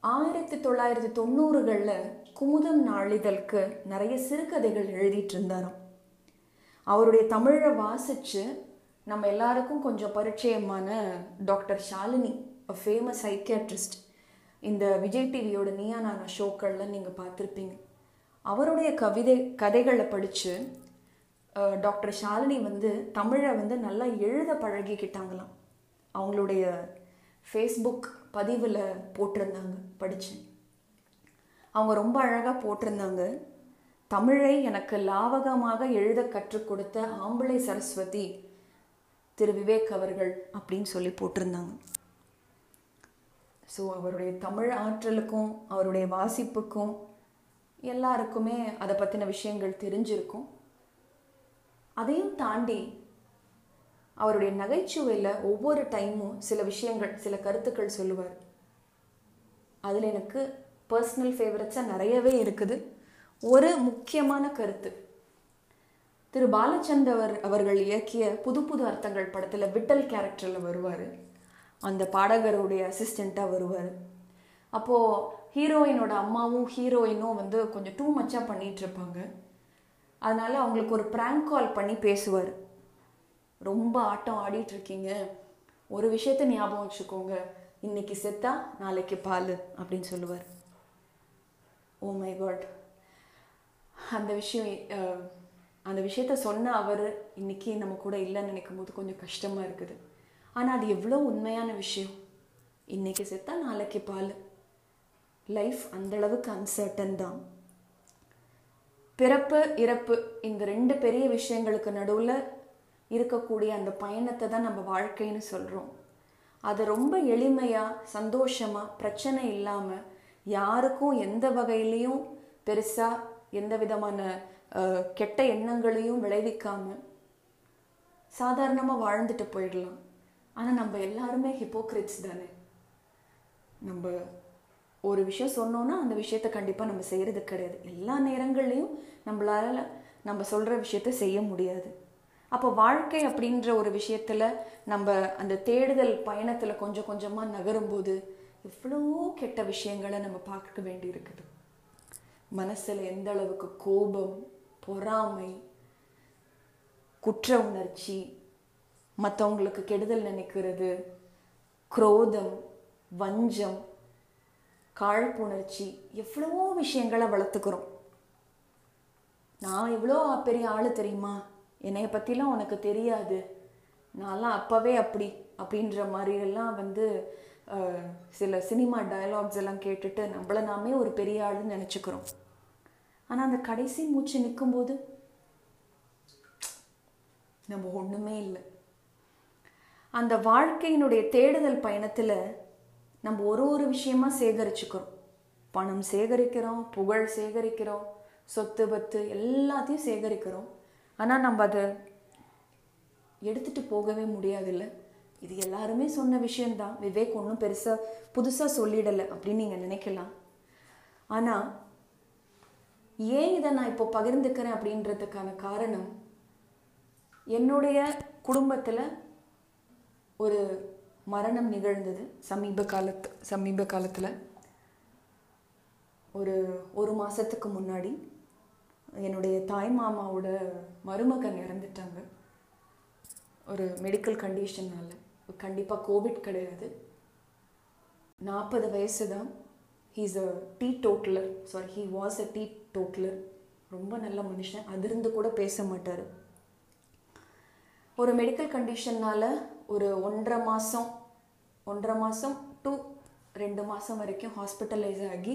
ஆயிரத்தி தொள்ளாயிரத்தி தொண்ணூறுகளில் குமுதம் நாளிதழ்க்கு நிறைய சிறுகதைகள் எழுதிட்டு இருந்தாராம் அவருடைய தமிழை வாசித்து நம்ம எல்லாருக்கும் கொஞ்சம் பரிச்சயமான doctor Shalini a famous psychiatrist இந்த விஜய் டிவியோட நீயானான ஷோக்கள்லாம் நீங்கள் பார்த்துருப்பீங்க. அவருடைய கவிதை கதைகளை படித்து டாக்டர் ஷாலினி வந்து தமிழை வந்து நல்லா எழுத பழகிக்கிட்டாங்களாம். அவங்களுடைய ஃபேஸ்புக் பதிவில் போட்டிருந்தாங்க படித்தேன் அவங்க ரொம்ப அழகாக போட்டிருந்தாங்க. தமிழை எனக்கு லாவகமாக எழுத கற்றுக் கொடுத்த ஆம்பளை சரஸ்வதி திரு விவேக் அவர்கள் அப்படின்னு சொல்லி போட்டிருந்தாங்க. ஸோ அவருடைய தமிழ் ஆற்றலுக்கும் அவருடைய வாசிப்புக்கும் எல்லாருக்குமே அதை பற்றின விஷயங்கள் தெரிஞ்சிருக்கும். அதையும் தாண்டி அவருடைய நகைச்சுவையில் ஒவ்வொரு டைமும் சில விஷயங்கள் சில கருத்துக்கள் சொல்லுவார். அதில் எனக்கு பர்சனல் ஃபேவரட்ஸாக நிறையவே இருக்குது. ஒரு முக்கியமான கருத்து. திரு. பாலச்சந்தர் அவர்கள் இயக்கிய புது புது அர்த்தங்கள் படத்தில் விட்டல் கேரக்டரில் வருவார். அந்த பாடகருடைய அசிஸ்டண்ட்டாக வருவார். அப்போது ஹீரோயினோட அம்மாவும் ஹீரோயினும் வந்து கொஞ்சம் டூ மச்சாக பண்ணிகிட்டு இருப்பாங்க. அதனால் அவங்களுக்கு ஒரு ப்ராங்க் கால் பண்ணி பேசுவார். ரொம்ப ஆட்டம் ஆடிட்டு இருக்கீங்க. ஒரு விஷயத்த ஞாபகம் வச்சுக்கோங்க. இன்னைக்கு செத்தா நாளைக்கு பால் அப்படின்னு சொல்லுவார். ஓ oh மை காட் அந்த விஷயம் அந்த விஷயத்த சொன்ன அவர் இன்னைக்கு நம்ம கூட இல்லைன்னு நினைக்கும் போது கொஞ்சம் கஷ்டமாக இருக்குது. ஆனால் அது எவ்வளோ உண்மையான விஷயம்? இன்னைக்கு செத்தா நாளைக்கு பால். லைஃப் அந்தளவுக்கு அன்சர்டன் தான். பிறப்பு இறப்பு இந்த ரெண்டு பெரிய விஷயங்களுக்கு நடுவில் இருக்கக்கூடிய அந்த பயணத்தை தான் நம்ம வாழ்க்கைன்னு சொல்கிறோம் அதை ரொம்ப எளிமையாக சந்தோஷமாக பிரச்சனை இல்லாமல் யாருக்கும் எந்த வகையிலையும் பெருசாக எந்த விதமான கெட்ட எண்ணங்களையும் விளைவிக்காமல் சாதாரணமாக வாழ்ந்துட்டு போயிடலாம். ஆனால் நம்ம எல்லாருமே ஹிப்போக்ரிட்ஸ் தானே? நம்ம ஒரு விஷயம் சொன்னோன்னா அந்த விஷயத்த கண்டிப்பாக நம்ம செய்கிறது கிடையாது. எல்லா நேரங்கள்லையும் நம்மளால் நம்ம சொல்கிற விஷயத்த செய்ய முடியாது. அப்போ வாழ்க்கை அப்படின்ற ஒரு விஷயத்தில் நம்ம அந்த தேடுதல் பயணத்தில் கொஞ்சம் கொஞ்சமாக நகரும்போது எவ்வளோ கெட்ட விஷயங்களை நம்ம பார்க்க வேண்டி இருக்குது மனசில் எந்த அளவுக்கு கோபம் பொறாமை குற்ற உணர்ச்சி மற்றவங்களுக்கு கெடுதல் நினைக்கிறது. குரோதம் வஞ்சம் காழ்ப்புணர்ச்சி எவ்வளவோ விஷயங்களை வளர்த்துக்கிறோம். நான் எவ்வளோ பெரிய ஆள் தெரியுமா? என்னைய பற்றிலாம் உனக்கு தெரியாது. நான்லாம் அப்போவே அப்படி அப்படின்ற மாதிரி எல்லாம் வந்து சில சினிமா டயலாக்ஸ் எல்லாம் கேட்டுட்டு நம்மளை நாமே ஒரு பெரிய ஆளுன்னு நினச்சிக்கிறோம். ஆனால் அந்த கடைசி மூச்சு நிற்கும்போது நம்ம ஒன்றுமே இல்லை. அந்த வாழ்க்கையினுடைய தேடுதல் பயணத்தில் நம்ம ஒரு ஒரு விஷயமா சேகரிச்சுக்கிறோம். பணம் சேகரிக்கிறோம் புகழ் சேகரிக்கிறோம் சொத்து பத்து எல்லாத்தையும் சேகரிக்கிறோம். ஆனால் நம்ம அதை எடுத்துட்டு போகவே முடியாதுல்ல. இது எல்லாருமே சொன்ன விஷயம்தான். விவேக் ஒன்றும் பெருசாக புதுசாக சொல்லிடலை அப்படின்னு நீங்கள் நினைக்கலாம். ஆனால் ஏன் இதை நான் இப்போ பகிர்ந்துக்கிறேன் அப்படின்றதுக்கான காரணம் என்னுடைய குடும்பத்தில் ஒரு மரணம் நிகழ்ந்தது. சமீப காலத்து சமீப காலத்தில். ஒரு ஒரு மாதத்துக்கு முன்னாடி என்னுடைய தாய் மாமாவோட மருமகன் இறந்துட்டாங்க. ஒரு மெடிக்கல் கண்டிஷனால் கண்டிப்பாக கோவிட் கிடையாது. நாற்பது வயசு தான். He's a teetotaller sorry he was a teetotaller ரொம்ப நல்ல மனுஷன். அதிர்ந்து கூட பேச மாட்டார். ஒரு மெடிக்கல் கண்டிஷன்னால் ஒரு ஒன்றரை மாதம் ஒன்றரை மாதம் டு ரெண்டு மாதம் வரைக்கும் ஹாஸ்பிட்டலைஸ் ஆகி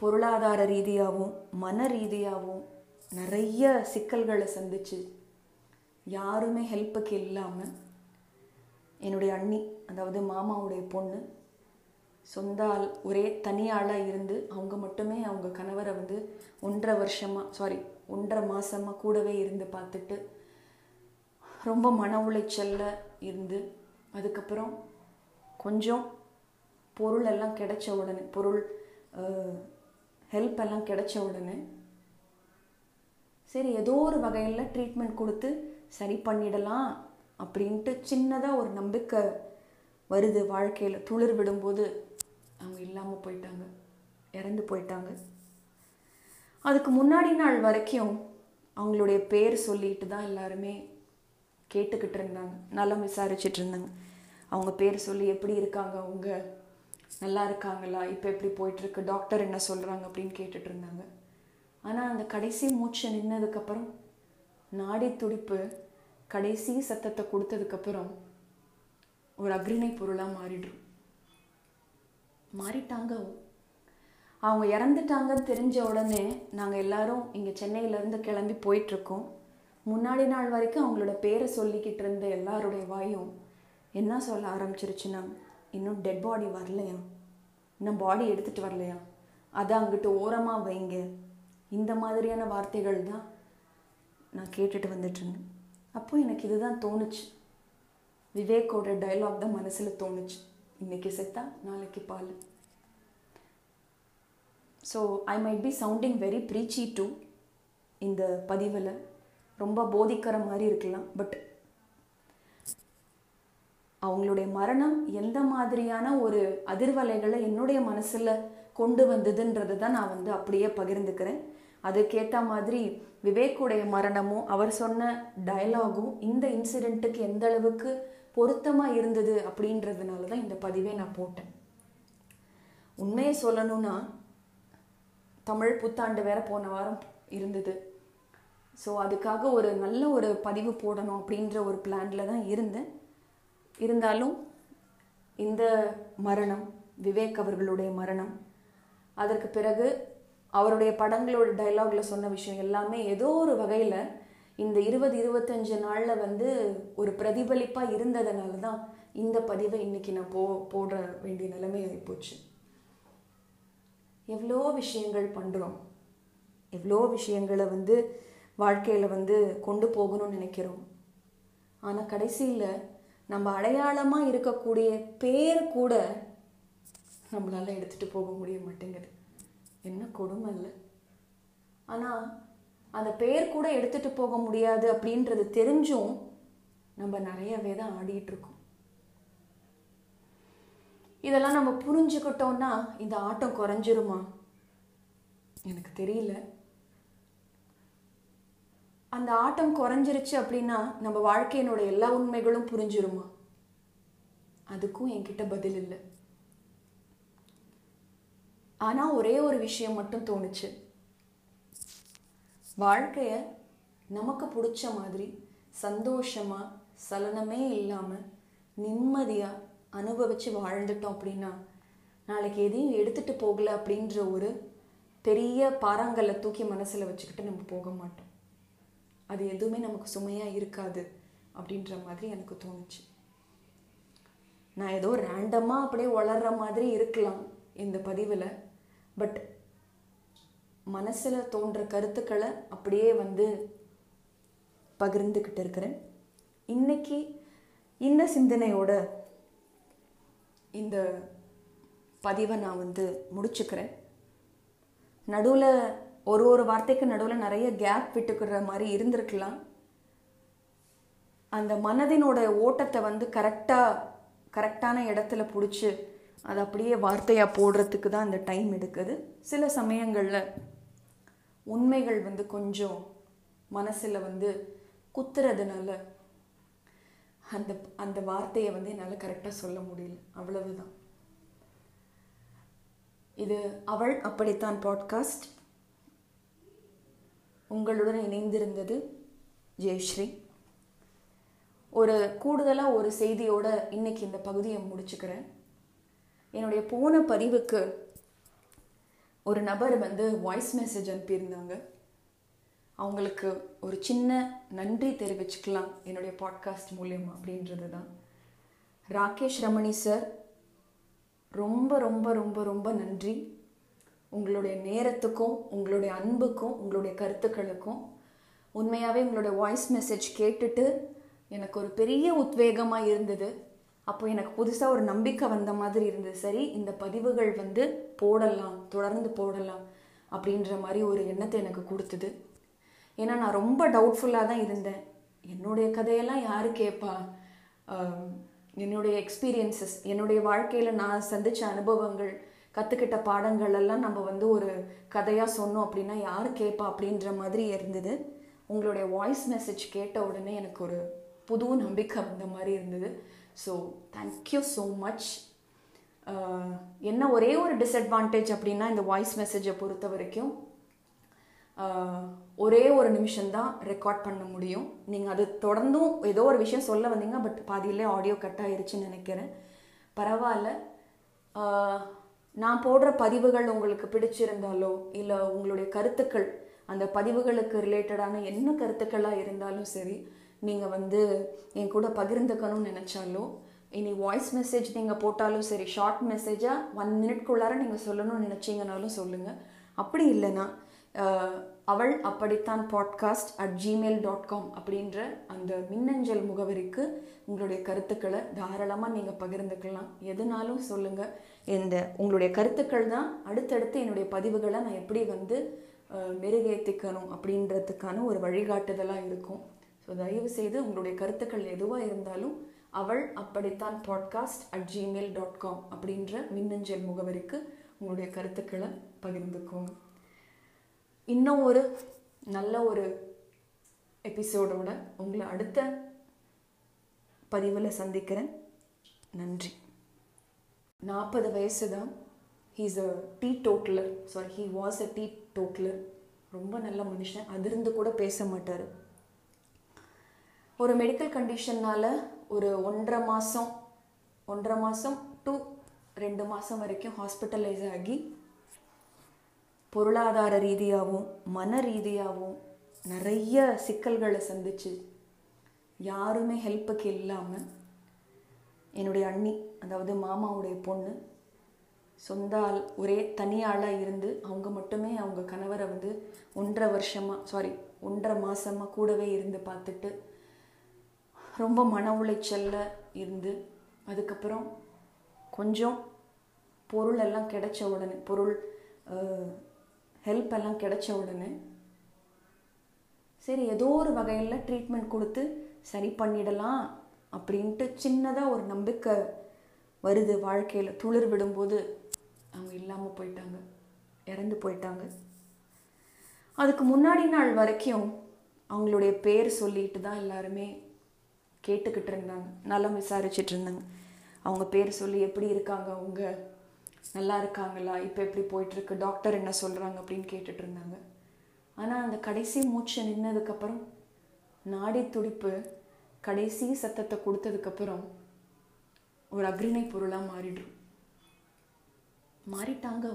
பொருளாதார ரீதியாகவும் மன ரீதியாகவும் நிறைய சிக்கல்களை சந்திச்சு யாருமே ஹெல்ப்புக்கு இல்லாமல் என்னுடைய அண்ணி அதாவது மாமாவுடைய பொண்ணு சொந்த ஆள் ஒரே தனியாளாக இருந்து அவங்க மட்டுமே அவங்க கணவரை வந்து ஒன்றரை வருஷமாக சாரி ஒன்றரை மாதமாக கூடவே இருந்து பார்த்துட்டு ரொம்ப மன உளைச்சலில் இருந்து அதுக்கப்புறம் கொஞ்சம் பொருள் எல்லாம் கிடைச்ச உடனே பொருள் ஹெல்ப் எல்லாம் கிடைச்ச உடனே சரி ஏதோ ஒரு வகையில் ட்ரீட்மெண்ட் கொடுத்து சரி பண்ணிடலாம் அப்படின்ட்டு சின்னதாக ஒரு நம்பிக்கை வருது வாழ்க்கையில். துளிர் விடும்போது அவங்க இல்லாமல் போயிட்டாங்க இறந்து போயிட்டாங்க. அதுக்கு முன்னாடி நாள் வரைக்கும் அவங்களுடைய பேர் சொல்லிட்டு தான் எல்லாருமே கேட்டுக்கிட்டு இருந்தாங்க நல்லா விசாரிச்சுட்டு இருந்தாங்க அவங்க பேர் சொல்லி எப்படி இருக்காங்க அவங்க? நல்லா இருக்காங்களா? இப்போ எப்படி போயிட்டுருக்கு? டாக்டர் என்ன சொல்கிறாங்க அப்படின்னு கேட்டுட்டு இருந்தாங்க ஆனால் அந்த கடைசி மூச்சு நின்னதுக்கப்புறம் நாடி துடிப்பு கடைசி சத்தத்தை கொடுத்ததுக்கப்புறம் ஒரு அக்ரிணை பொருளாக மாறிடும். மாறிட்டாங்க அவங்க. இறந்துட்டாங்கன்னு தெரிஞ்ச உடனே நாங்கள் எல்லாரும் இங்கே சென்னையிலேருந்து கிளம்பி போயிட்டுருக்கோம். முன்னாடி நாள் வரைக்கும் அவங்களோட பேரை சொல்லிக்கிட்டு இருந்த எல்லாருடைய வாயும் என்ன சொல்ல ஆரம்பிச்சிருச்சுன்னா இன்னும் டெட் பாடி வரலையா? இன்னும் பாடி எடுத்துகிட்டு வரலையா? அதை அங்கிட்டு ஓரமாக வைங்க. இந்த மாதிரியான வார்த்தைகள் தான் நான் கேட்டுட்டு வந்துட்டுருந்தேன் அப்போ எனக்கு இதுதான் தோணுச்சு. விவேக்கோட டைலாக் தான் மனசில் தோணுச்சு. இன்னைக்கு செத்தா நாளைக்கு பால். So I might be sounding very preachy too இந்த பதிவில். ரொம்ப போதிக்கிற மாதிரி இருக்கலாம். பட் அவங்களுடைய மரணம் எந்த மாதிரியான ஒரு அதிர்வலைகளை என்னுடைய மனசில் கொண்டு வந்ததுன்றதை தான் நான் வந்து அப்படியே பகிர்ந்துக்கிறேன். அதுக்கேற்ற மாதிரி விவேக்குடைய மரணமும் அவர் சொன்ன டயலாகும் இந்த இன்சிடெண்ட்டுக்கு எந்த அளவுக்கு பொருத்தமாக இருந்தது அப்படின்றதுனால தான் இந்த பதிவை நான் போட்டேன். உண்மையை சொல்லணும்னா தமிழ் புத்தாண்டு வேற போன வாரம் இருந்தது. ஸோ அதுக்காக ஒரு நல்ல ஒரு பதிவு போடணும் அப்படின்ற ஒரு பிளானில் தான் இருந்தேன். இருந்தாலும் இந்த மரணம் விவேக் அவர்களுடைய மரணம் அதற்கு பிறகு அவருடைய படங்களோட டைலாகில் சொன்ன விஷயம் எல்லாமே ஏதோ ஒரு வகையில் இந்த இருபது இருபத்தஞ்சு நாளில் வந்து ஒரு பிரதிபலிப்பாக இருந்ததுனால தான் இந்த பதிவை இன்னைக்கு நான் போ போட வேண்டிய நிலைமை ஆகிப்போச்சு எவ்வளோ விஷயங்கள் பண்ணுறோம் எவ்வளோ விஷயங்களை வந்து வாழ்க்கையில் வந்து கொண்டு போகணும்னு நினைக்கிறோம். ஆனால் கடைசியில் நம்ம அடையாளமாக இருக்கக்கூடிய பேர் கூட நம்மளால் எடுத்துகிட்டு போக முடிய மாட்டேங்குது. என்ன கொடுமை இல்லை. ஆனால் அந்த பேர் கூட எடுத்துகிட்டு போக முடியாது அப்படின்றது தெரிஞ்சும் நம்ம நிறையவே தான் ஆடிட்டுருக்கோம் இதெல்லாம் நம்ம புரிஞ்சுக்கிட்டோம்னா இந்த ஆட்டம் குறைஞ்சிருமா? எனக்கு தெரியல. அந்த ஆட்டம் குறைஞ்சிருச்சு அப்படின்னா நம்ம வாழ்க்கையினோட எல்லா உண்மைகளும் புரிஞ்சிருமா? அதுக்கும் என்கிட்ட பதில் இல்லை. ஆனா ஒரே ஒரு விஷயம் மட்டும் தோணுச்சு. வாழ்க்கைய நமக்கு பிடிச்ச மாதிரி சந்தோஷமா சலனமே இல்லாம நிம்மதியா அனுபவிச்சு வாழ்ந்துட்டோம் அப்படின்னா நாளைக்கு எதையும் எடுத்துட்டு போகல அப்படின்ற ஒரு பெரிய பாறாங்கல்ல தூக்கி மனசுல வச்சுக்கிட்டு நம்ம போக மாட்டோம். அது எதுவுமே நமக்கு சுமையாக இருக்காது அப்படின்ற மாதிரி எனக்கு தோணுச்சு. நான் ஏதோ ரேண்டமாக அப்படியே வளர்ற மாதிரி இருக்கலாம் இந்த பதிவில். பட் மனசில் தோன்ற கருத்துக்களை அப்படியே வந்து பகிர்ந்துக்கிட்டு இருக்கிறேன். இன்னைக்கு இந்த சிந்தனையோட இந்த பதிவை நான் வந்து முடிச்சுக்கிறேன். நடுவில் ஒரு ஒரு வார்த்தைக்கு நடுவில் நிறைய கேப் விட்டுக்கிற மாதிரி இருந்திருக்கலாம். அந்த மனதினோட ஓட்டத்தை வந்து கரெக்டாக கரெக்டான இடத்துல பிடிச்சி அது அப்படியே வார்த்தையாக போடுறதுக்கு தான் அந்த டைம் எடுக்குது. சில சமயங்களில் உண்மைகள் வந்து கொஞ்சம் மனசில் வந்து குத்துறதுனால அந்த அந்த வார்த்தையை வந்து என்னால் கரெக்டாக சொல்ல முடியல. அவ்வளவுதான். இது அவள் அப்படித்தான் பாட்காஸ்ட் உங்களுடன் இணைந்திருந்தது ஜெயஸ்ரீ. ஒரு கூடுதலாக ஒரு செய்தியோட இன்னைக்கு இந்த பகுதியை முடிச்சுக்கிறேன். என்னுடைய போன பதிவுக்கு ஒரு நபர் வந்து வாய்ஸ் மெசேஜ் அனுப்பியிருந்தாங்க. அவங்களுக்கு ஒரு சின்ன நன்றி தெரிவிச்சுக்கலாம் என்னுடைய பாட்காஸ்ட் மூலியம் அப்படின்றது தான் ராகேஷ் ரமணி சார் ரொம்ப ரொம்ப ரொம்ப ரொம்ப நன்றி. உங்களுடைய நேரத்துக்கும் உங்களுடைய அன்புக்கும் உங்களுடைய கருத்துக்களுக்கும் உண்மையாகவே உங்களுடைய வாய்ஸ் மெசேஜ் கேட்டுட்டு எனக்கு ஒரு பெரிய உத்வேகமாக இருந்தது. அப்போ எனக்கு புதுசாக ஒரு நம்பிக்கை வந்த மாதிரி இருந்தது. சரி இந்த பதிவுகள் வந்து போடலாம் தொடர்ந்து போடலாம் அப்படின்ற மாதிரி ஒரு எண்ணத்தை எனக்கு கொடுத்தது. ஏன்னா நான் ரொம்ப டவுட்ஃபுல்லாக தான் இருந்தேன். என்னுடைய கதையெல்லாம் யார் கேட்பா என்னுடைய எக்ஸ்பீரியன்சஸ் என்னுடைய வாழ்க்கையில் நான் சந்தித்த அனுபவங்கள் கற்றுக்கிட்ட பாடங்கள் எல்லாம் நம்ம வந்து ஒரு கதையாக சொன்னோம் அப்படின்னா யார் கேட்பா அப்படின்ற மாதிரி இருந்தது. உங்களுடைய வாய்ஸ் மெசேஜ் கேட்ட உடனே எனக்கு ஒரு புது நம்பிக்கை வந்த மாதிரி இருந்தது. ஸோ தேங்க்யூ ஸோ மச் என்ன ஒரே ஒரு டிஸ்அட்வான்டேஜ் அப்படின்னா இந்த வாய்ஸ் மெசேஜை பொறுத்த வரைக்கும் ஒரே ஒரு நிமிஷம்தான் ரெக்கார்ட் பண்ண முடியும். நீங்கள் அது தொடர்ந்தும் ஏதோ ஒரு விஷயம் சொல்ல வந்தீங்க பட் பாதியிலே ஆடியோ கட் ஆயிருச்சுன்னு நினைக்கிறேன். பரவாயில்ல. நான் போடுற பதிவுகள் உங்களுக்கு பிடிச்சிருந்தாலோ இல்லை உங்களுடைய கருத்துக்கள் அந்த பதிவுகளுக்கு ரிலேட்டடான என்ன கருத்துக்களாக இருந்தாலும் சரி நீங்கள் வந்து என் கூட பகிர்ந்துக்கணும்னு நினச்சாலோ இனி வாய்ஸ் மெசேஜ் நீங்கள் போட்டாலும் சரி ஷார்ட் மெசேஜாக ஒன் மினிட்குள்ளார நீங்கள் சொல்லணும்னு நினச்சிங்கனாலும் சொல்லுங்கள் அப்படி இல்லைன்னா அவள் அப்படித்தான் podcast at Gmail dot com அப்படின்ற அந்த மின்னஞ்சல் முகவரிக்கு உங்களுடைய கருத்துக்களை தாராளமாக நீங்கள் பகிர்ந்துக்கலாம். எதுனாலும் சொல்லுங்கள் இந்த உங்களுடைய கருத்துக்கள் தான் அடுத்தடுத்து என்னுடைய பதிவுகளை நான் எப்படி வந்து மெருகேற்றிக்கணும் அப்படின்றதுக்கான ஒரு வழிகாட்டுதலாக இருக்கும். ஸோ தயவு செய்து உங்களுடைய கருத்துக்கள் எதுவாக இருந்தாலும் அவள் அப்படித்தான் podcast at Gmail dot com அப்படின்ற மின்னஞ்சல் முகவரிக்கு உங்களுடைய கருத்துக்களை பகிர்ந்துக்கோங்க. இன்னும் ஒரு நல்ல ஒரு எபிசோடோட உங்களை அடுத்த பதிவில் சந்திக்கிறேன். நன்றி. நாற்பது வயசு தான் he's a teetotaller sorry he was a teetotaller ரொம்ப நல்ல மனுஷன். அதிர்ந்து கூட பேச மாட்டார். ஒரு மெடிக்கல் கண்டிஷன்னால் ஒரு ஒன்றரை மாதம் ஒன்றரை மாதம் டு ரெண்டு மாதம் வரைக்கும் ஹாஸ்பிட்டலைஸ் ஆகி பொருளாதார ரீதியாகவும் மன ரீதியாகவும் நிறைய சிக்கல்களை சந்திச்சு யாருமே ஹெல்ப்புக்கு இல்லாமல் என்னுடைய அண்ணி அதாவது மாமாவுடைய பொண்ணு சொந்த ஆள் ஒரே தனி ஆளாக இருந்து அவங்க மட்டுமே அவங்க கணவரை வந்து ஒன்றரை வருஷமாக சாரி ஒன்றரை மாதமாக கூடவே இருந்து பார்த்துட்டு ரொம்ப மன உளைச்சலில் இருந்து அதுக்கப்புறம் கொஞ்சம் பொருள் எல்லாம் கிடைச்ச உடனே பொருள் ஹெல்ப் எல்லாம் கிடைச்ச உடனே சரி ஏதோ ஒரு வகையில் ட்ரீட்மெண்ட் கொடுத்து சரி பண்ணிடலாம் அப்படின்ட்டு சின்னதாக ஒரு நம்பிக்கை வருது. வாழ்க்கையில் துளிர் விடும்போது அவங்க இல்லாமல் போயிட்டாங்க இறந்து போயிட்டாங்க. அதுக்கு முன்னாடி நாள் வரைக்கும் அவங்களுடைய பேர் சொல்லிட்டு தான் எல்லாருமே கேட்டுக்கிட்டு இருந்தாங்க நலம் விசாரிச்சிட்டு இருந்தாங்க. அவங்க பேர் சொல்லி எப்படி இருக்காங்க அவங்க நல்லா இருக்காங்களா? இப்போ எப்படி போயிட்டுருக்கு? டாக்டர் என்ன சொல்கிறாங்க அப்படின்னு கேட்டுட்டு இருந்தாங்க. ஆனால் அந்த கடைசி மூச்சு நின்னதுக்கப்புறம் நாடி துடிப்பு கடைசி சத்தத்தை கொடுத்ததுக்கப்புறம் ஒரு அக்ரிணை பொருளாக மாறிடும். மாறிட்டாங்க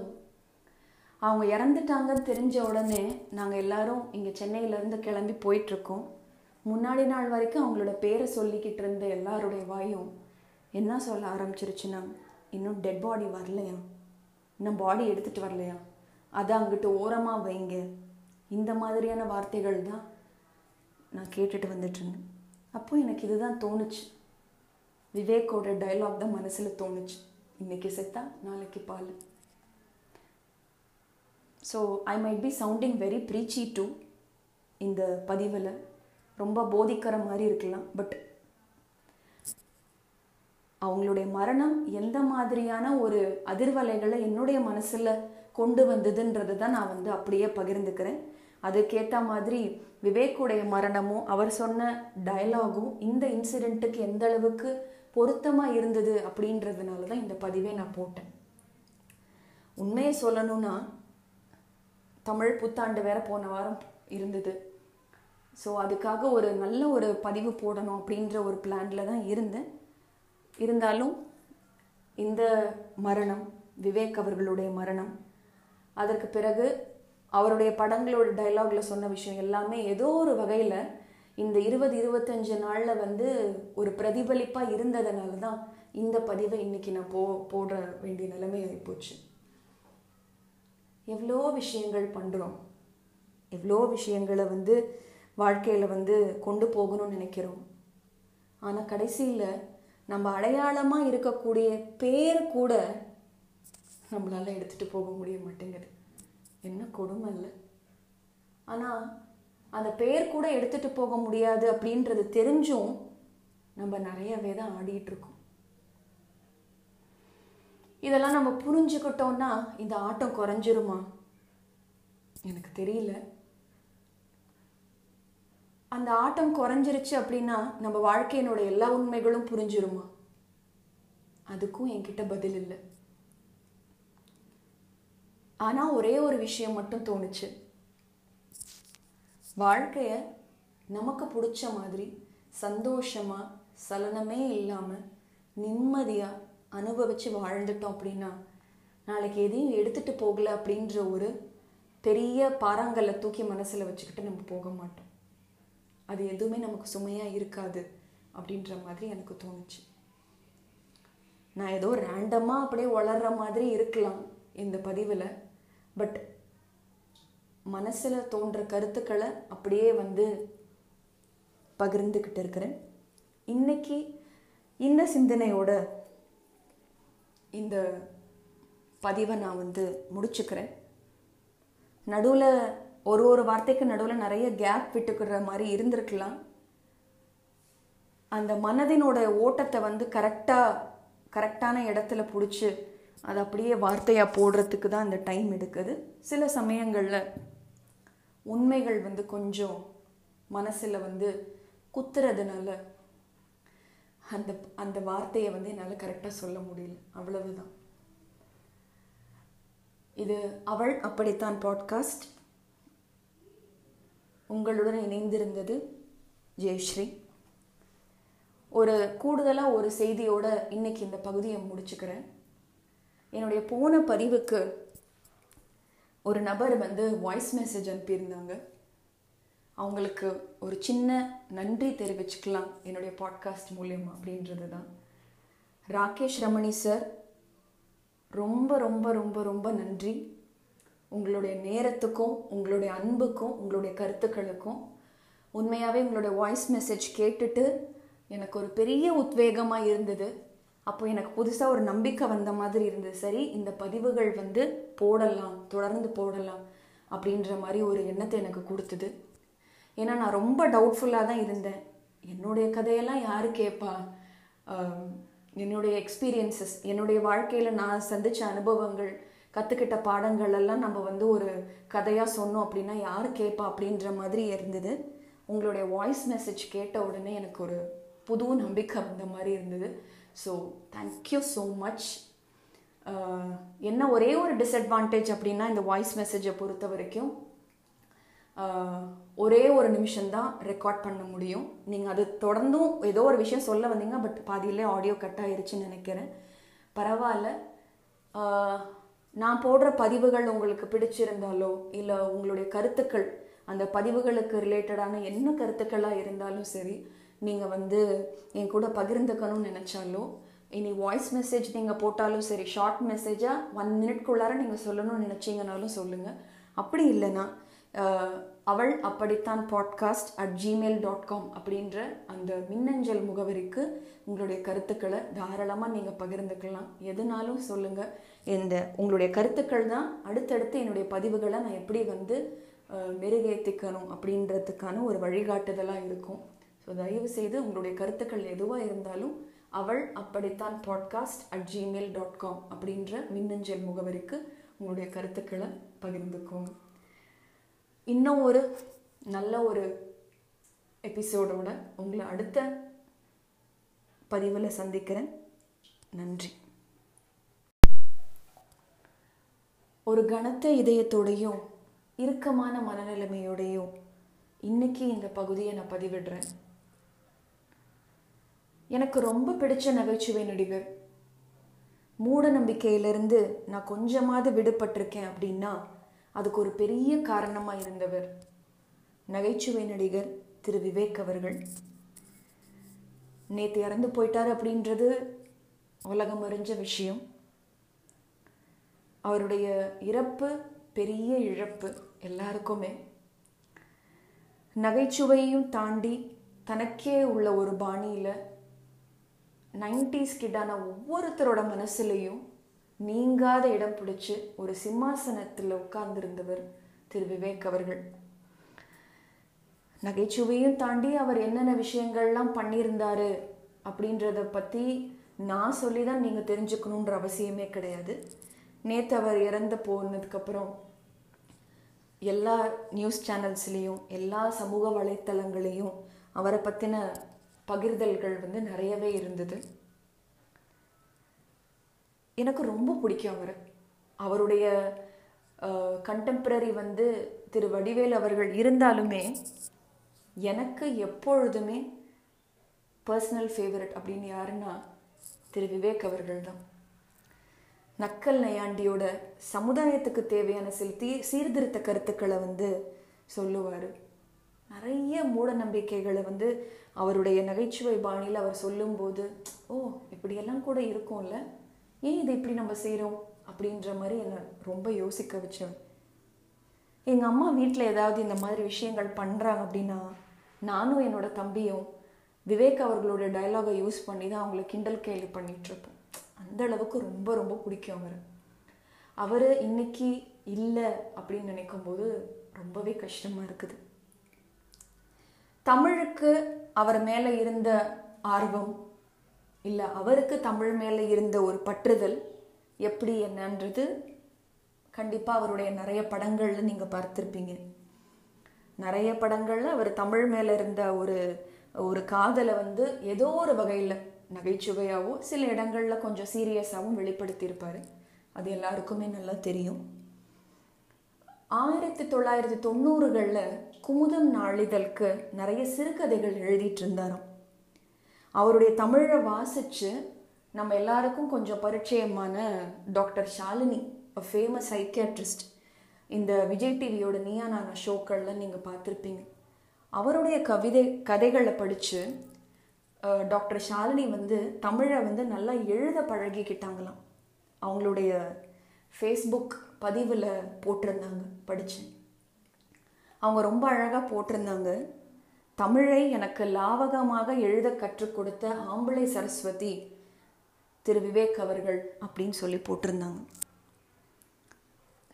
அவங்க. இறந்துட்டாங்கன்னு தெரிஞ்ச உடனே நாங்கள் எல்லாரும் இங்கே சென்னையிலேருந்து கிளம்பி போயிட்டுருக்கோம். முன்னாடி நாள் வரைக்கும் அவங்களோட பேரை சொல்லிக்கிட்டு இருந்த எல்லாருடைய வாயும் என்ன சொல்ல ஆரம்பிச்சிருச்சுன்னா இன்னும் டெட் பாடி வரலையா? இன்னும் பாடி எடுத்துகிட்டு வரலையா? அதை அங்கிட்டு ஓரமாக வைங்க. இந்த மாதிரியான வார்த்தைகள் தான் நான் கேட்டுட்டு வந்துட்டுருந்தேன் அப்போது எனக்கு இதுதான் தோணுச்சு. விவேக்கோட டைலாக் தான் மனசில் தோணுச்சு. இன்றைக்கி செத்தா நாளைக்கு பால். So I might be sounding very preachy too இந்த பதிவில். ரொம்ப போதிக்கிற மாதிரி இருக்கலாம். பட் அவங்களுடைய மரணம் எந்த மாதிரியான ஒரு அதிர்வலைகளை என்னுடைய மனசில் கொண்டு வந்ததுன்றது தான் நான் வந்து அப்படியே பகிர்ந்துக்கிறேன். அதுக்கேற்ற மாதிரி விவேக்குடைய மரணமும் அவர் சொன்ன டயலாகும் இந்த இன்சிடெண்ட்டுக்கு எந்த அளவுக்கு பொருத்தமாக இருந்தது அப்படின்றதுனால தான் இந்த பதிவை நான் போட்டேன். உண்மையை சொல்லணும்னா தமிழ் புத்தாண்டு வேற போன வாரம் இருந்தது. ஸோ அதுக்காக ஒரு நல்ல ஒரு பதிவு போடணும் அப்படின்ற ஒரு பிளானில் தான் இருந்தேன். இருந்தாலும் இந்த மரணம் விவேக் அவர்களுடைய மரணம் அதற்கு பிறகு அவருடைய படங்களோட டைலாகில் சொன்ன விஷயம் எல்லாமே ஏதோ ஒரு வகையில் இந்த இருபது இருபத்தஞ்சு நாளில் வந்து ஒரு பிரதிபலிப்பாக இருந்ததுனால தான் இந்த பதிவை இன்றைக்கி நான் போ போட வேண்டிய நிலைமை ஆகிப்போச்சு எவ்வளோ விஷயங்கள் பண்ணுறோம் எவ்வளோ விஷயங்களை வந்து வாழ்க்கையில் வந்து கொண்டு போகணும்னு நினைக்கிறோம். ஆனால் கடைசியில் நம்ம அடையாளமாக இருக்கக்கூடிய பேர் கூட நம்மளால் எடுத்துகிட்டு போக முடிய மாட்டேங்குது. என்ன கொடுமை இல்லை. ஆனால் அந்த பேர் கூட எடுத்துகிட்டு போக முடியாது அப்படின்றது தெரிஞ்சும் நம்ம நிறையவே தான் ஆடிட்டுருக்கோம் இதெல்லாம் நம்ம புரிஞ்சுக்கிட்டோம்னா இந்த ஆட்டம் குறைஞ்சிருமா? எனக்கு தெரியல. அந்த ஆட்டம் குறைஞ்சிருச்சு அப்படின்னா நம்ம வாழ்க்கையினோட எல்லா உண்மைகளும் புரிஞ்சிருமா? அதுக்கும் என்கிட்ட பதில் இல்லை. ஆனால் ஒரே ஒரு விஷயம் மட்டும் தோணுச்சு. வாழ்க்கையை நமக்கு பிடிச்ச மாதிரி சந்தோஷமாக சலனமே இல்லாமல் நிம்மதியாக அனுபவித்து வாழ்ந்துட்டோம் அப்படின்னா நாளைக்கு எதையும் எடுத்துட்டு போகல அப்படின்ற ஒரு பெரிய பாறாங்கல்ல தூக்கி மனசில் வச்சுக்கிட்டு நம்ம போக மாட்டோம். அது எதுவுமே நமக்கு சுமையாக இருக்காது அப்படின்ற மாதிரி எனக்கு தோணுச்சு. நான் ஏதோ ரேண்டமாக அப்படியே வளர்ற மாதிரி இருக்கலாம் இந்த பதிவில். பட் மனசில் தோன்ற கருத்துக்களை அப்படியே வந்து பகிர்ந்துக்கிட்டு இருக்கிறேன். இன்னைக்கு இந்த சிந்தனையோட இந்த பதிவை நான் வந்து முடிச்சுக்கிறேன். நடுவில் ஒரு ஒரு வார்த்தைக்கு நடுவில் நிறைய கேப் விட்டுக்கிற மாதிரி இருந்திருக்கலாம். அந்த மனதினோட ஓட்டத்தை வந்து கரெக்டாக கரெக்டான இடத்துல பிடிச்சி அதை அப்படியே வார்த்தையாக போடுறதுக்கு தான் அந்த டைம் எடுக்குது. சில சமயங்களில் உண்மைகள் வந்து கொஞ்சம் மனசில் வந்து குத்துறதுனால அந்த அந்த வார்த்தையை வந்து என்னால் கரெக்டாக சொல்ல முடியல. அவ்வளவுதான். இது அவள் அப்படித்தான் பாட்காஸ்ட் உங்களுடன் இணைந்திருந்தது ஜெயஸ்ரீ. ஒரு கூடுதலாக ஒரு செய்தியோட இன்னைக்கு இந்த பகுதியை முடிச்சுக்கிறேன். என்னுடைய போன பதிவுக்கு ஒரு நபர் வந்து வாய்ஸ் மெசேஜ் அனுப்பியிருந்தாங்க. அவங்களுக்கு ஒரு சின்ன நன்றி தெரிவிச்சுக்கலாம் என்னுடைய பாட்காஸ்ட் மூலியமா அப்படின்றது தான் ராகேஷ் ரமணி சார் ரொம்ப ரொம்ப ரொம்ப ரொம்ப நன்றி. உங்களுடைய நேரத்துக்கும் உங்களுடைய அன்புக்கும் உங்களுடைய கருத்துக்களுக்கும் உண்மையாகவே உங்களுடைய வாய்ஸ் மெசேஜ் கேட்டுட்டு எனக்கு ஒரு பெரிய உத்வேகமாக இருந்தது. அப்போ எனக்கு புதுசாக ஒரு நம்பிக்கை வந்த மாதிரி இருந்தது. சரி இந்த பதிவுகள் வந்து போடலாம் தொடர்ந்து போடலாம் அப்படின்ற மாதிரி ஒரு எண்ணத்தை எனக்கு கொடுத்தது. ஏன்னா நான் ரொம்ப டவுட்ஃபுல்லாக தான் இருந்தேன். என்னுடைய கதையெல்லாம் யார் கேட்பா என்னுடைய எக்ஸ்பீரியன்சஸ் என்னுடைய வாழ்க்கையில் நான் சந்தித்த அனுபவங்கள் கற்றுக்கிட்ட பாடங்களெல்லாம் நம்ம வந்து ஒரு கதையாக சொன்னோம் அப்படின்னா யார் கேட்பா அப்படின்ற மாதிரி இருந்தது. உங்களுடைய வாய்ஸ் மெசேஜ் கேட்ட உடனே எனக்கு ஒரு புது நம்பிக்கை வந்த மாதிரி இருந்தது. ஸோ தேங்க்யூ ஸோ மச் என்ன ஒரே ஒரு டிஸ்அட்வான்டேஜ் அப்படின்னா இந்த வாய்ஸ் மெசேஜை பொறுத்த வரைக்கும் ஒரே ஒரு நிமிஷம்தான் ரெக்கார்ட் பண்ண முடியும். நீங்கள் அது தொடர்ந்தும் ஏதோ ஒரு விஷயம் சொல்ல வந்தீங்க பட் பாதியிலே ஆடியோ கட் ஆயிருச்சுன்னு நினைக்கிறேன். பரவாயில்ல. நான் போடுற பதிவுகள் உங்களுக்கு பிடிச்சிருந்தாலோ இல்லை உங்களுடைய கருத்துக்கள் அந்த பதிவுகளுக்கு ரிலேட்டடான என்ன கருத்துக்களாக இருந்தாலும் சரி நீங்கள் வந்து என் கூட பகிர்ந்துக்கணும்னு நினச்சாலோ இனி வாய்ஸ் மெசேஜ் நீங்கள் போட்டாலும் சரி ஷார்ட் மெசேஜாக ஒன் மினிட்குள்ளார நீங்கள் சொல்லணும்னு நினச்சிங்கனாலும் சொல்லுங்கள் அப்படி இல்லைன்னா அவள் அப்படித்தான் podcast at Gmail dot com அப்படின்ற அந்த மின்னஞ்சல் முகவரிக்கு உங்களுடைய கருத்துக்களை தாராளமாக நீங்கள் பகிர்ந்துக்கலாம். எதுனாலும் சொல்லுங்கள் இந்த உங்களுடைய கருத்துக்கள் தான். அடுத்தடுத்து என்னுடைய பதிவுகளை நான் எப்படி வந்து மெருகேற்றிக்கணும் அப்படின்றதுக்கான ஒரு வழிகாட்டுதலாக இருக்கும். ஸோ தயவு செய்து உங்களுடைய கருத்துக்கள் எதுவாக இருந்தாலும் அவள் அப்படித்தான் podcast at Gmail dot com அப்படின்ற மின்னஞ்சல் முகவரிக்கு உங்களுடைய கருத்துக்களை பகிர்ந்துக்கோங்க. இன்னும் ஒரு நல்ல ஒரு எபிசோடோட உங்களை அடுத்த பதிவில் சந்திக்கிறேன். நன்றி. ஒரு கனத்த இதயத்தோடையும் இறுக்கமான மனநிலைமையோடையும் இன்னைக்கு இந்த பகுதியை நான் பதிவிடுறேன். எனக்கு ரொம்ப பிடிச்ச நகைச்சுவை நடிகர். மூட நம்பிக்கையிலிருந்து நான் கொஞ்சமாவது விடுபட்டிருக்கேன் அப்படின்னா அதுக்கு ஒரு பெரிய காரணமாக இருந்தவர் நகைச்சுவை நடிகர் திரு விவேக் அவர்கள். நேற்று இறந்து போயிட்டார் அப்படின்றது உலகம் அறிஞ்ச விஷயம். அவருடைய இறப்பு பெரிய இழப்பு எல்லாருக்குமே. நகைச்சுவையும் தாண்டி தனக்கே உள்ள ஒரு பாணியில் நைன்டிஸ் கிட்டான ஒவ்வொருத்தரோட மனசுலையும் நீங்காத இடம் பிடிச்சி ஒரு சிம்மாசனத்தில் உட்கார்ந்திருந்தவர் திரு விவேக் அவர்கள். நகைச்சுவையும் தாண்டி அவர் என்னென்ன விஷயங்கள்லாம் பண்ணியிருந்தாரு அப்படின்றத பற்றி நான் சொல்லி தான் நீங்கள் தெரிஞ்சுக்கணுன்ற அவசியமே கிடையாது. நேற்று அவர் இறந்து போனதுக்கப்புறம் எல்லா நியூஸ் சேனல்ஸ்லேயும் எல்லா சமூக வலைத்தளங்களையும் அவரை பற்றின பகிர்தல்கள் வந்து நிறையவே இருந்தது. எனக்கு ரொம்ப பிடிக்கும் அவரை. அவருடைய கண்டெம்பரரி வந்து திரு வடிவேல் அவர்கள் இருந்தாலுமே எனக்கு எப்பொழுதுமே பர்சனல் ஃபேவரட் அப்படின்னு யாருன்னா திரு விவேக் அவர்கள் தான். நக்கல் நையாண்டியோட சமுதாயத்துக்கு தேவையான சில தீ சீர்திருத்த கருத்துக்களை வந்து சொல்லுவார். நிறைய மூட நம்பிக்கைகளை வந்து அவருடைய நகைச்சுவை பாணியில் அவர் சொல்லும்போது ஓ இப்படியெல்லாம் கூட இருக்கும்ல? ஏன் இதை இப்படி நம்ம செய்கிறோம் அப்படின்ற மாதிரி என்னை ரொம்ப யோசிக்க வச்சேன். எங்கள் அம்மா வீட்டில் ஏதாவது இந்த மாதிரி விஷயங்கள் பண்ணுறாங்க அப்படின்னா நானும் என்னோட தம்பியும் விவேக் அவர்களோட டைலாகை யூஸ் பண்ணி தான் அவங்கள கிண்டல் கேள்வி பண்ணிகிட்ருப்போம் அந்த அளவுக்கு ரொம்ப ரொம்ப பிடிக்கும் அவர். அவர் இன்னைக்கு இல்லை அப்படின்னு நினைக்கும் போது ரொம்பவே கஷ்டமாக இருக்குது. தமிழுக்கு அவர் மேலே இருந்த ஆர்வம் இல்லை அவருக்கு தமிழ் மேலே இருந்த ஒரு பற்றுதல் எப்படி என்னன்றது கண்டிப்பாக அவருடைய நிறைய படங்களில் நீங்கள் பார்த்துருப்பீங்க. நிறைய படங்களில் அவர் தமிழ் மேலே இருந்த ஒரு ஒரு காதலை வந்து ஏதோ ஒரு வகையில் நகைச்சுவையாகவும் சில இடங்களில் கொஞ்சம் சீரியஸாகவும் வெளிப்படுத்தியிருப்பார். அது எல்லாருக்குமே நல்லா தெரியும். ஆயிரத்தி தொள்ளாயிரத்தி தொண்ணூறுகளில் குமுதம் நாளிதழ்க்கு நிறைய சிறுகதைகள் எழுதிட்டு இருந்தாராம் அவருடைய தமிழை வாசித்து நம்ம எல்லாருக்கும் கொஞ்சம் பரிச்சயமான டாக்டர் ஷாலினி ஃபேமஸ் சைக்கியாட்ரிஸ்ட் இந்த விஜய் டிவியோட நீயா நானா ஷோக்கள்லாம் நீங்கள் பார்த்துருப்பீங்க. அவருடைய கவிதை கதைகளை படித்து டாக்டர் ஷாலினி வந்து தமிழை வந்து நல்லா எழுத பழகிக்கிட்டாங்களாம். அவங்களுடைய ஃபேஸ்புக் பதிவில் போட்டிருந்தாங்க படித்தேன் அவங்க ரொம்ப அழகாக போட்டிருந்தாங்க. தமிழை எனக்கு லாவகமாக எழுத கற்றுக் கொடுத்த ஆம்பளை சரஸ்வதி திரு விவேக் அவர்கள் அப்படின்னு சொல்லி போட்டிருந்தாங்க.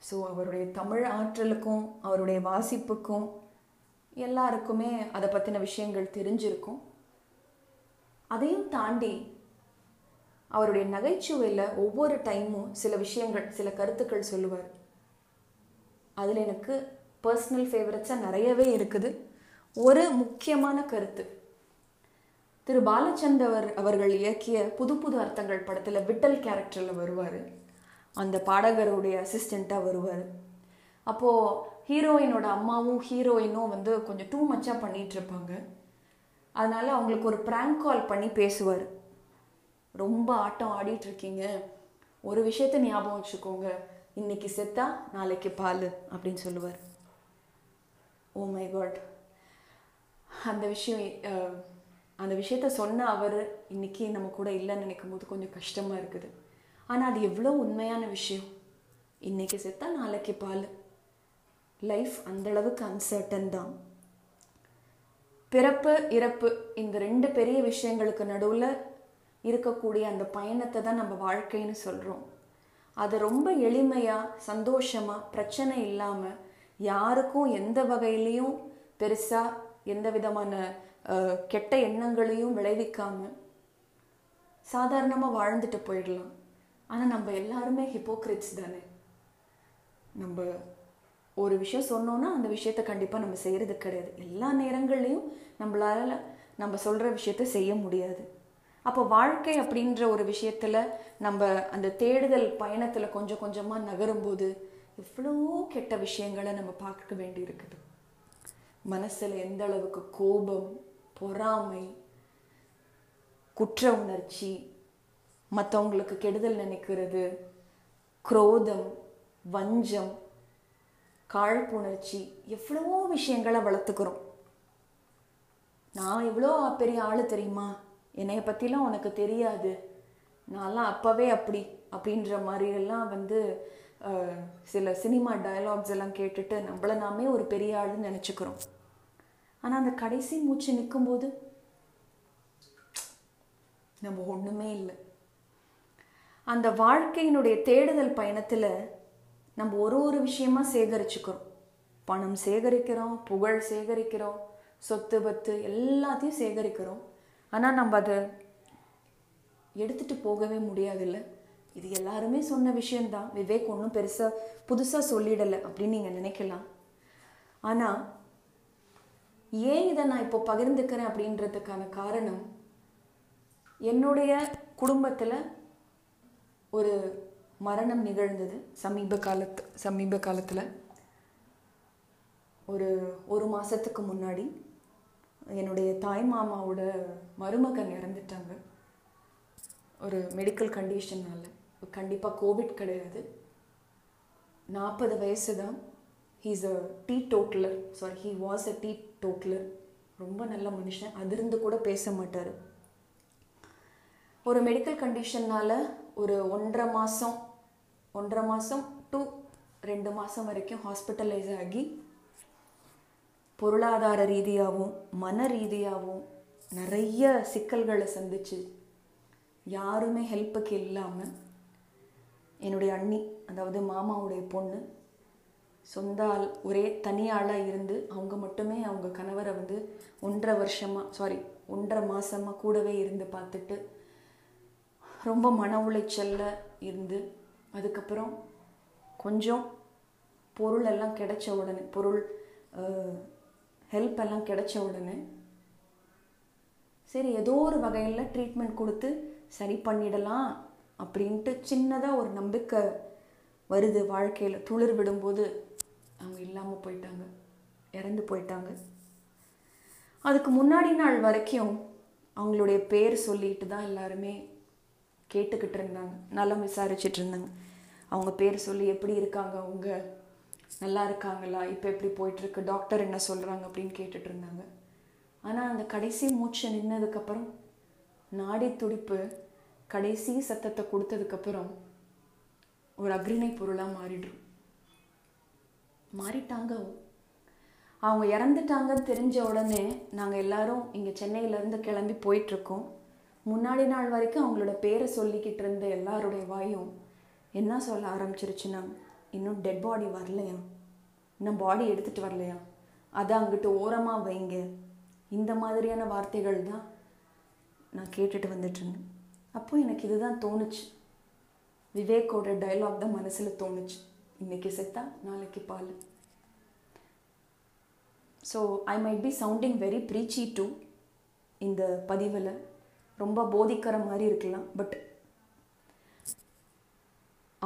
ஸோ அவருடைய தமிழ் ஆற்றலுக்கும் அவருடைய வாசிப்புக்கும் எல்லாருக்குமே அதை பற்றின விஷயங்கள் தெரிஞ்சிருக்கும். அதையும் தாண்டி அவருடைய நகைச்சுவையில் ஒவ்வொரு டைமும் சில விஷயங்கள் சில கருத்துக்கள் சொல்லுவார். அதில் எனக்கு பர்சனல் ஃபேவரட்ஸாக நிறையவே இருக்குது. ஒரு முக்கியமான கருத்து. திரு பாலச்சந்தர் அவர்கள் இயக்கிய புது புது அர்த்தங்கள் படத்தில் விட்டல் கேரக்டரில் வருவார். அந்த பாடகருடைய அசிஸ்டண்ட்டாக வருவார். அப்போது ஹீரோயினோட அம்மாவும் ஹீரோயினும் வந்து கொஞ்சம் டூ மச்சாக பண்ணிகிட்ருப்பாங்க அதனால் அவங்களுக்கு ஒரு ப்ராங்க் கால் பண்ணி பேசுவார். ரொம்ப ஆட்டம் ஆடிட்டு இருக்கீங்க. ஒரு விஷயத்த ஞாபகம் வச்சுக்கோங்க. இன்னைக்கு செத்தா நாளைக்கு பால் அப்படின்னு சொல்லுவார். ஓ oh மை காட் அந்த விஷயம் அந்த விஷயத்த சொன்ன அவர் இன்னைக்கு நம்ம கூட இல்லைன்னு நினைக்கும் போது கொஞ்சம் கஷ்டமாக இருக்குது. ஆனால் அது எவ்வளோ உண்மையான விஷயம். இன்னைக்கு செத்தா நாளைக்கு பால். லைஃப் அந்த அளவுக்கு அன்சர்டன் தான். பிறப்பு இறப்பு இந்த ரெண்டு பெரிய விஷயங்களுக்கு நடுவில் இருக்கக்கூடிய அந்த பயணத்தை தான் நம்ம வாழ்க்கைன்னு சொல்கிறோம் அதை ரொம்ப எளிமையாக சந்தோஷமாக பிரச்சனை இல்லாமல் யாருக்கும் எந்த வகையிலையும் பெருசாக எந்த விதமான கெட்ட எண்ணங்களையும் விளைவிக்காம சாதாரணமாக வாழ்ந்துட்டு போயிடலாம். ஆனால் நம்ம எல்லாருமே ஹிப்போக்ரிட்ஸ் தானே. நம்ம ஒரு விஷயம் சொன்னோன்னா அந்த விஷயத்த கண்டிப்பாக நம்ம செய்கிறது கிடையாது. எல்லா நேரங்கள்லையும் நம்மளால் நம்ம சொல்கிற விஷயத்த செய்ய முடியாது. அப்போ வாழ்க்கை அப்படின்ற ஒரு விஷயத்தில் நம்ம அந்த தேடுதல் பயணத்தில் கொஞ்சம் கொஞ்சமாக நகரும்போது எவ்வளோ கெட்ட விஷயங்களை நம்ம பார்க்க வேண்டி இருக்குது மனசில் எந்த அளவுக்கு கோபம் பொறாமை குற்ற உணர்ச்சி மற்றவங்களுக்கு கெடுதல் நினைக்கிறது குரோதம் வஞ்சம் காழ்ப்புணர்ச்சி எவ்வளவோ விஷயங்களை வளர்த்துக்கிறோம். நான் எவ்வளோ பெரிய ஆள் தெரியுமா? என்னைய பற்றிலாம் உனக்கு தெரியாது. நான்லாம் அப்போவே அப்படி அப்படின்ற மாதிரியெல்லாம் வந்து சில சினிமா டயலாக்ஸ் எல்லாம் கேட்டுட்டு நம்மளை நாமே ஒரு பெரிய ஆளுன்னு நினச்சிக்கிறோம். ஆனால் அந்த கடைசி மூச்சு நிற்கும்போது நம்ம ஒன்றுமே இல்லை. அந்த வாழ்க்கையினுடைய தேடுதல் பயணத்தில் நம்ம ஒரு ஒரு விஷயமா சேகரிச்சுக்கிறோம். பணம் சேகரிக்கிறோம் புகழ் சேகரிக்கிறோம் சொத்து பத்து எல்லாத்தையும் சேகரிக்கிறோம். ஆனால் நம்ம அதை எடுத்துட்டு போகவே முடியாதுல்ல? இது எல்லாருமே சொன்ன விஷயம்தான். விவேக் ஒன்றும் பெருசாக புதுசாக சொல்லிடலை அப்படின்னு நீங்கள் நினைக்கலாம். ஆனால் ஏன் இதை நான் இப்போ பகிர்ந்துக்கிறேன் அப்படின்றதுக்கான காரணம் என்னுடைய குடும்பத்தில் ஒரு மரணம் நிகழ்ந்தது. சமீப காலத்து சமீப காலத்தில். ஒரு ஒரு மாதத்துக்கு முன்னாடி. என்னுடைய தாய் மாமாவோட மருமகன் இறந்துட்டாங்க. ஒரு மெடிக்கல் கண்டிஷனால் கண்டிப்பாக கோவிட் கிடையாது. நாற்பது வயசு தான் he's a teetotaller sorry he was a teetotaller ரொம்ப நல்ல மனுஷன். அதிர்ந்து கூட பேச மாட்டார். ஒரு மெடிக்கல் கண்டிஷன்னால் ஒரு ஒன்றரை மாதம் ஒன்றரை மாதம் டு ரெண்டு மாதம் வரைக்கும் ஹாஸ்பிட்டலைஸ் ஆகி பொருளாதார ரீதியாகவும் மன ரீதியாகவும் நிறைய சிக்கல்களை சந்திச்சு யாருமே ஹெல்ப்புக்கு இல்லாமல் என்னுடைய அண்ணி அதாவது மாமாவுடைய பொண்ணு சொந்த ஆள் ஒரே தனியாளாக இருந்து அவங்க மட்டுமே அவங்க கணவரை வந்து ஒன்றரை வருஷமாக சாரி ஒன்றரை மாதமாக கூடவே இருந்து பார்த்துட்டு ரொம்ப மன உளைச்சலில் இருந்து அதுக்கப்புறம் கொஞ்சம் பொருள் எல்லாம் கிடைச்ச உடனே பொருள் ஹெல்ப் எல்லாம் கிடைச்ச உடனே சரி ஏதோ ஒரு வகையில் ட்ரீட்மெண்ட் கொடுத்து சரி பண்ணிடலாம் அப்படின்ட்டு சின்னதாக ஒரு நம்பிக்கை வருது. வாழ்க்கையில் துளிர் விடும்போது அவங்க இல்லாமல் போயிட்டாங்க இறந்து போயிட்டாங்க. அதுக்கு முன்னாடி நாள் வரைக்கும் அவங்களுடைய பேர் சொல்லிட்டு தான் எல்லாருமே கேட்டுக்கிட்டு இருந்தாங்க. நலம் விசாரிச்சுட்டு இருந்தாங்க. அவங்க பேர் சொல்லி எப்படி இருக்காங்க அவங்க? நல்லா இருக்காங்களா? இப்போ எப்படி போயிட்டுருக்கு? டாக்டர் என்ன சொல்கிறாங்க அப்படின்னு கேட்டுட்டு இருந்தாங்க. ஆனால் அந்த கடைசி மூச்சு நின்னதுக்கப்புறம் நாடி துடிப்பு கடைசி சத்தத்தை கொடுத்ததுக்கப்புறம் ஒரு அக்ரிணை பொருளாக மாறிடும். மாறிட்டாங்க அவங்க. இறந்துட்டாங்கன்னு தெரிஞ்ச உடனே நாங்கள் எல்லாரும் இங்கே சென்னையிலேருந்து கிளம்பி போயிட்டுருக்கோம். முன்னாடி நாள் வரைக்கும் அவங்களோட பேரை சொல்லிக்கிட்டு இருந்த எல்லாருடைய வாயும் என்ன சொல்ல ஆரம்பிச்சிருச்சுன்னா இன்னும் டெட் பாடி வரலையா? இன்னும் பாடி எடுத்துகிட்டு வரலையா? அதை அங்கிட்டு ஓரமாக வைங்க. இந்த மாதிரியான வார்த்தைகள் தான் நான் கேட்டுட்டு வந்துட்டுருந்தேன் அப்போது எனக்கு இதுதான் தோணுச்சு. விவேக்கோட டைலாக் தான் மனசில் தோணுச்சு. இன்னைக்கு செத்தா நாளைக்கு பால். So I might be sounding very preachy too இந்த பதிவில். ரொம்ப போதிக்கிற மாதிரி இருக்கலாம். பட்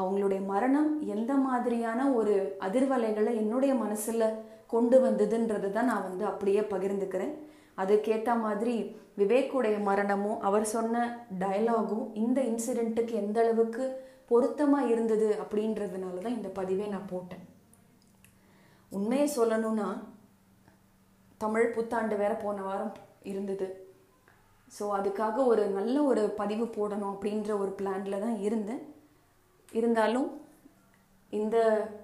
அவங்களுடைய மரணம் எந்த மாதிரியான ஒரு அதிர்வலைகளை என்னுடைய மனசில் கொண்டு வந்ததுன்றதை தான் நான் வந்து அப்படியே பகிர்ந்துக்கிறேன். அதுக்கேற்ற மாதிரி விவேக்குடைய மரணமும் அவர் சொன்ன டயலாகும் இந்த இன்சிடெண்ட்டுக்கு எந்த அளவுக்கு பொருத்தமாக இருந்தது அப்படின்றதுனால தான் இந்த பதிவே நான் போட்டேன். உண்மையை சொல்லணும்னா தமிழ் புத்தாண்டு வேற போன வாரம் இருந்தது. ஸோ அதுக்காக ஒரு நல்ல ஒரு பதிவு போடணும் அப்படின்ற ஒரு பிளானில் தான் இருந்தேன். இருந்தாலும் இந்த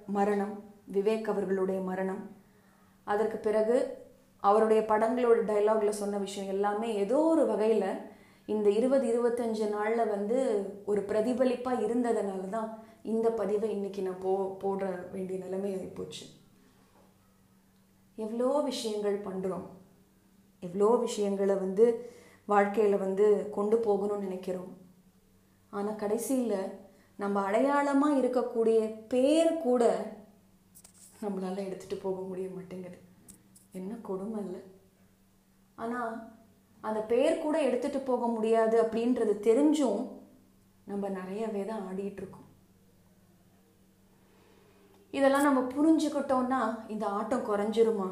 மரணம் விவேக் அவர்களுடைய மரணம் அதற்கு பிறகு அவருடைய படங்களோட டைலாகில் சொன்ன விஷயம் எல்லாமே ஏதோ ஒரு வகையில் இந்த இருபது இருபத்தஞ்சு நாளில் வந்து ஒரு பிரதிபலிப்பாக இருந்ததுனால தான் இந்த பதிவை இன்னைக்கு நான் போ போட வேண்டிய நிலைமை ஆகிப்போச்சு எவ்வளோ விஷயங்கள் பண்ணுறோம் எவ்வளோ விஷயங்களை வந்து வாழ்க்கையில் வந்து கொண்டு போகணும்னு நினைக்கிறோம். ஆனால் கடைசியில் நம்ம அடையாளமாக இருக்கக்கூடிய பேர் கூட நம்மளால் எடுத்துகிட்டு போக முடிய மாட்டேங்குது. என்ன கொடுமை இல்லை. ஆனால் அந்த பேர் கூட எடுத்துகிட்டு போக முடியாது அப்படின்றது தெரிஞ்சும் நம்ம நிறையவே தான் ஆடிட்டுருக்கோம் இதெல்லாம் நம்ம புரிஞ்சுக்கிட்டோம்னா இந்த ஆட்டம் குறைஞ்சிருமா?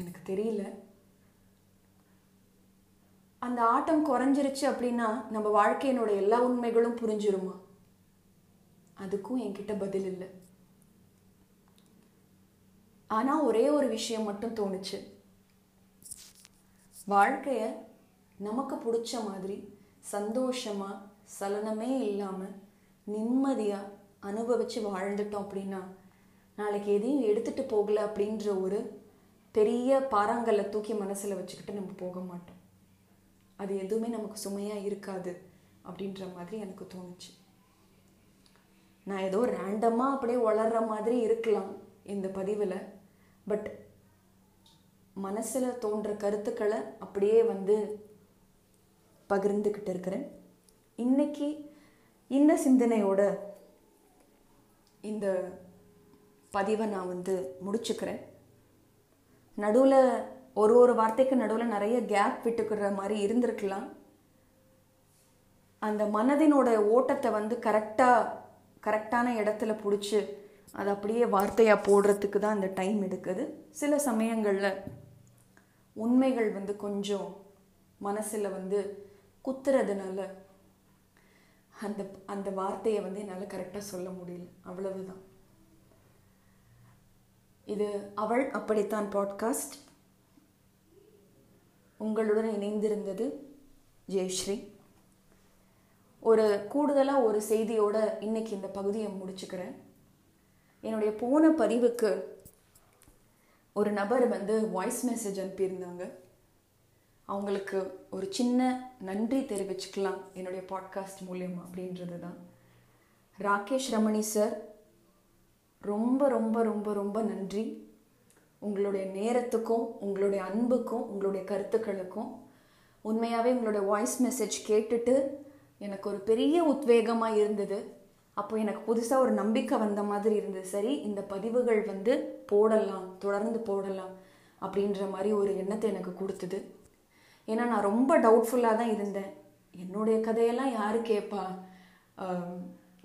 எனக்கு தெரியல. அந்த ஆட்டம் குறைஞ்சிருச்சு அப்படின்னா நம்ம வாழ்க்கையினோட எல்லா உண்மைகளும் புரிஞ்சிருமா? அதுக்கும் என்கிட்ட பதில் இல்லை. ஆனால் ஒரே ஒரு விஷயம் மட்டும் தோணுச்சு. வாழ்க்கையை நமக்கு பிடிச்ச மாதிரி சந்தோஷமாக சலனமே இல்லாமல் நிம்மதியாக அனுபவித்து வாழ்ந்துட்டோம் அப்படின்னா நாளைக்கு எதையும் எடுத்துகிட்டு போகல அப்படின்ற ஒரு பெரிய பாறாங்கல்லை தூக்கி மனசில் வச்சுக்கிட்டு நம்ம போக மாட்டோம். அது எதுவுமே நமக்கு சுமையாக இருக்காது அப்படின்ற மாதிரி எனக்கு தோணுச்சு. நான் ஏதோ ரேண்டமாக அப்படியே வளர்ற மாதிரி இருக்கலாம் இந்த பதிவில் பட் மனசில் தோன்ற கருத்துக்களை அப்படியே வந்து பகிர்ந்துக்கிட்டு இருக்கிறேன். இன்னைக்கு இந்த சிந்தனையோட இந்த பதிவை நான் வந்து முடிச்சுக்கிறேன். நடுவில் ஒரு ஒரு வார்த்தைக்கு நடுவில் நிறைய கேப் விட்டுக்கிற மாதிரி இருந்திருக்கலாம். அந்த மனதினோட ஓட்டத்தை வந்து கரெக்டாக கரெக்டான இடத்துல பிடிச்சி அது அப்படியே வார்த்தையாக போடுறதுக்கு தான் அந்த டைம் எடுக்குது. சில சமயங்களில் உண்மைகள் வந்து கொஞ்சம் மனசில் வந்து குத்துறதுனால அந்த அந்த வார்த்தையை வந்து என்னால் கரெக்டாக சொல்ல முடியல. அவ்வளவுதான். இது அவள் அப்படித்தான் பாட்காஸ்ட் உங்களுடன் இணைந்திருந்தது ஜெயஸ்ரீ. ஒரு கூடுதலாக ஒரு செய்தியோட இன்னைக்கு இந்த பகுதியை முடிச்சுக்கிறேன். என்னுடைய போன பதிவுக்கு ஒரு நபர் வந்து வாய்ஸ் மெசேஜ் அனுப்பியிருந்தாங்க. அவங்களுக்கு ஒரு சின்ன நன்றி தெரிவிச்சுக்கலாம் என்னுடைய பாட்காஸ்ட் மூலயமா அப்படின்றது தான். ராகேஷ் ரமணி சார் ரொம்ப ரொம்ப ரொம்ப ரொம்ப நன்றி. உங்களுடைய நேரத்துக்கும் உங்களுடைய அன்புக்கும் உங்களுடைய கருத்துக்களுக்கும் உண்மையாகவே உங்களுடைய வாய்ஸ் மெசேஜ் கேட்டுட்டு எனக்கு ஒரு பெரிய உத்வேகமாக இருந்தது. அப்போ எனக்கு புதுசாக ஒரு நம்பிக்கை வந்த மாதிரி இருந்தது. சரி இந்த பதிவுகள் வந்து போடலாம் தொடர்ந்து போடலாம் அப்படின்ற மாதிரி ஒரு எண்ணத்தை எனக்கு கொடுத்தது. ஏன்னா நான் ரொம்ப டவுட்ஃபுல்லாக தான் இருந்தேன். என்னுடைய கதையெல்லாம் யார் கேட்பா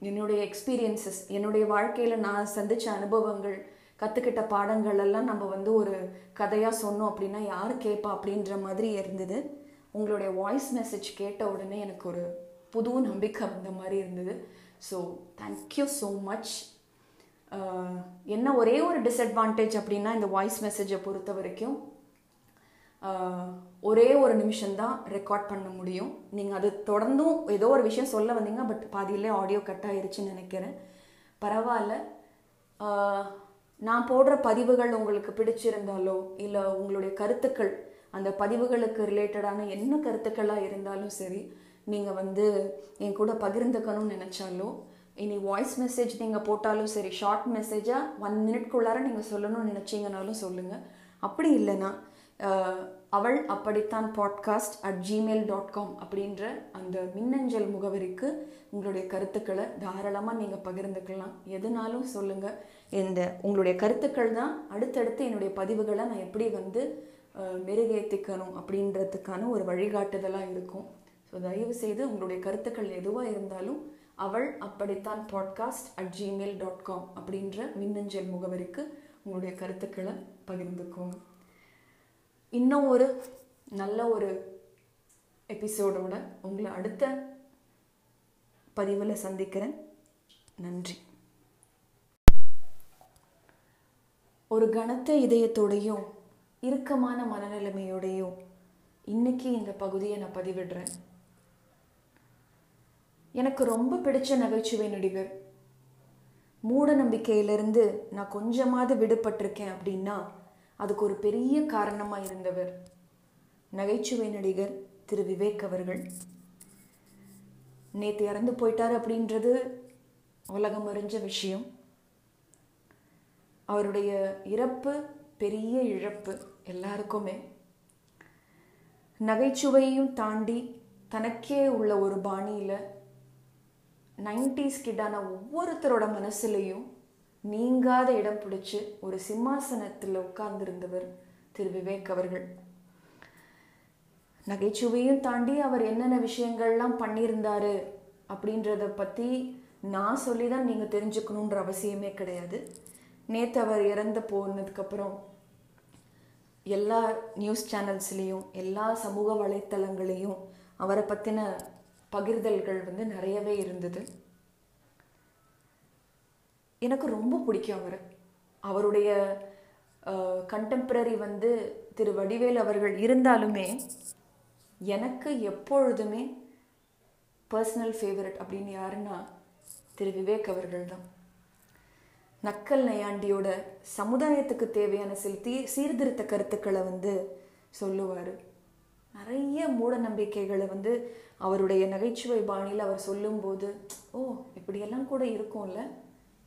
என்னுடைய எக்ஸ்பீரியன்சஸ் என்னுடைய வாழ்க்கையில் நான் சந்தித்த அனுபவங்கள் கற்றுக்கிட்ட பாடங்கள் எல்லாம் நம்ம வந்து ஒரு கதையாக சொன்னோம் அப்படின்னா யார் கேட்பா அப்படின்ற மாதிரி இருந்தது. உங்களுடைய வாய்ஸ் மெசேஜ் கேட்ட உடனே எனக்கு ஒரு புது நம்பிக்கை வந்த மாதிரி இருந்தது. ஸோ தேங்க்யூ ஸோ மச் என்ன ஒரே ஒரு டிஸ்அட்வான்டேஜ் அப்படின்னா இந்த வாய்ஸ் மெசேஜை பொறுத்த வரைக்கும் ஒரே ஒரு நிமிஷம்தான் ரெக்கார்ட் பண்ண முடியும். நீங்கள் அது தொடர்ந்தும் ஏதோ ஒரு விஷயம் சொல்ல வந்தீங்க பட் பாதியிலே ஆடியோ கட் ஆயிருச்சுன்னு நினைக்கிறேன். பரவாயில்ல. நான் போடுற பதிவுகள் உங்களுக்கு பிடிச்சிருந்தாலோ இல்லை உங்களுடைய கருத்துக்கள் அந்த பதிவுகளுக்கு ரிலேட்டடான என்ன கருத்துக்களாக இருந்தாலும் சரி நீங்கள் வந்து என் கூட பகிர்ந்துக்கணும்னு நினச்சாலோ இனி வாய்ஸ் மெசேஜ் நீங்கள் போட்டாலும் சரி ஷார்ட் மெசேஜாக ஒன் மினிட்குள்ளார நீங்கள் சொல்லணும்னு நினச்சிங்கனாலும் சொல்லுங்கள் அப்படி இல்லைன்னா அவள் அப்படித்தான் podcast at Gmail dot com அப்படின்ற அந்த மின்னஞ்சல் முகவரிக்கு உங்களுடைய கருத்துக்களை தாராளமாக நீங்கள் பகிர்ந்துக்கலாம். எதுனாலும் சொல்லுங்கள் இந்த உங்களுடைய கருத்துக்கள் தான் அடுத்தடுத்து என்னுடைய பதிவுகளை நான் எப்படி வந்து மெருகேற்றிக்கணும் அப்படின்றதுக்கான ஒரு வழிகாட்டுதலாக இருக்கும். ஸோ தயவு செய்து உங்களுடைய கருத்துக்கள் எதுவாக இருந்தாலும் அவள் அப்படித்தான் podcast at Gmail dot com அப்படின்ற மின்னஞ்சல் முகவரிக்கு உங்களுடைய கருத்துக்களை பகிர்ந்துக்கோங்க. இன்னும் ஒரு நல்ல ஒரு எபிசோடோட உங்களை அடுத்த பதிவில் சந்திக்கிறேன். நன்றி. ஒரு கனத்த இதயத்தோடையும் இறுக்கமான மனநிலைமையோடையும் இன்னைக்கு இந்த பகுதியை நான் பதிவிடுறேன். எனக்கு ரொம்ப பிடிச்ச நகைச்சுவை நடிகர். மூட நம்பிக்கையிலிருந்து நான் கொஞ்சமாவது விடுபட்டிருக்கேன் அப்படின்னா அதுக்கு ஒரு பெரிய காரணமாக இருந்தவர். நகைச்சுவை நடிகர் திரு விவேக் அவர்கள். நேற்று இறந்து போயிட்டார் அப்படின்றது உலகம் அறிஞ்ச விஷயம். அவருடைய இறப்பு பெரிய இழப்பு எல்லாருக்குமே. நகைச்சுவையும் தாண்டி தனக்கே உள்ள ஒரு பாணியில் நைன்டிஸ் கிட்டான ஒவ்வொருத்தரோட மனசுலையும் நீங்காத இடம் பிடிச்சு ஒரு சிம்மாசனத்தில் உட்கார்ந்திருந்தவர் திரு விவேக் அவர்கள். நகைச்சுவையும் தாண்டி அவர் என்னென்ன விஷயங்கள்லாம் பண்ணியிருந்தாரு அப்படின்றத பற்றி நான் சொல்லி தான் நீங்கள் தெரிஞ்சுக்கணுன்ற அவசியமே கிடையாது. நேற்று அவர் இறந்து போனதுக்கப்புறம் எல்லா நியூஸ் சேனல்ஸ்லேயும் எல்லா சமூக வலைத்தளங்களையும் அவரை பற்றின பகிர்தல்கள் வந்து நிறையவே இருந்தது. எனக்கு ரொம்ப பிடிக்கும் அவர். அவருடைய கண்டெம்பரரி வந்து திரு வடிவேல் அவர்கள் இருந்தாலுமே எனக்கு எப்பொழுதுமே பர்சனல் ஃபேவரட் அப்படின்னு யாருன்னா திரு விவேக் அவர்கள் தான். நக்கல் நையாண்டியோட சமுதாயத்துக்கு தேவையான சில தீ சீர்திருத்த கருத்துக்களை வந்து சொல்லுவார். நிறைய மூட நம்பிக்கைகளை வந்து அவருடைய நகைச்சுவை பாணியில் அவர் சொல்லும்போது ஓ இப்படியெல்லாம் கூட இருக்கும்ல?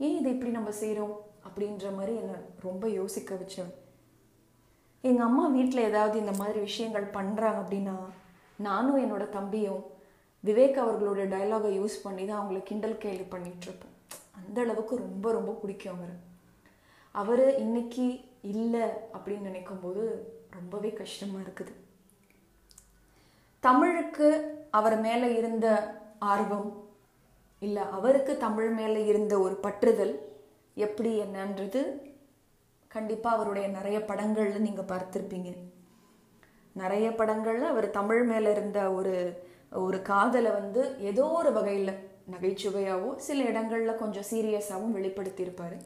ஏன் இதை இப்படி நம்ம செய்கிறோம் அப்படின்ற மாதிரி என்னை ரொம்ப யோசிக்க வச்சவன் எங்கள் அம்மா வீட்டில் ஏதாவது இந்த மாதிரி விஷயங்கள் பண்ணுறாங்க அப்படின்னா நானும் என்னோட தம்பியும் விவேக் அவர்களோட டைலாகை யூஸ் பண்ணி தான் அவங்கள கிண்டல் கேள்வி பண்ணிகிட்ருப்போம் அந்த அளவுக்கு ரொம்ப ரொம்ப பிடிக்கும் அவர். அவர் இன்னைக்கு இல்லை அப்படின்னு நினைக்கும் போது ரொம்பவே கஷ்டமாக இருக்குது. தமிழுக்கு அவர் மேலே இருந்த ஆர்வம் இல்லை அவருக்கு தமிழ் மேலே இருந்த ஒரு பற்றுதல் எப்படி என்னன்றது கண்டிப்பாக அவருடைய நிறைய படங்களில் நீங்கள் பார்த்துருப்பீங்க. நிறைய படங்களில் அவர் தமிழ் மேலே இருந்த ஒரு ஒரு காதலை வந்து ஏதோ ஒரு வகையில் நகைச்சுவையாகவும் சில இடங்களில் கொஞ்சம் சீரியஸாகவும் வெளிப்படுத்தியிருப்பார்.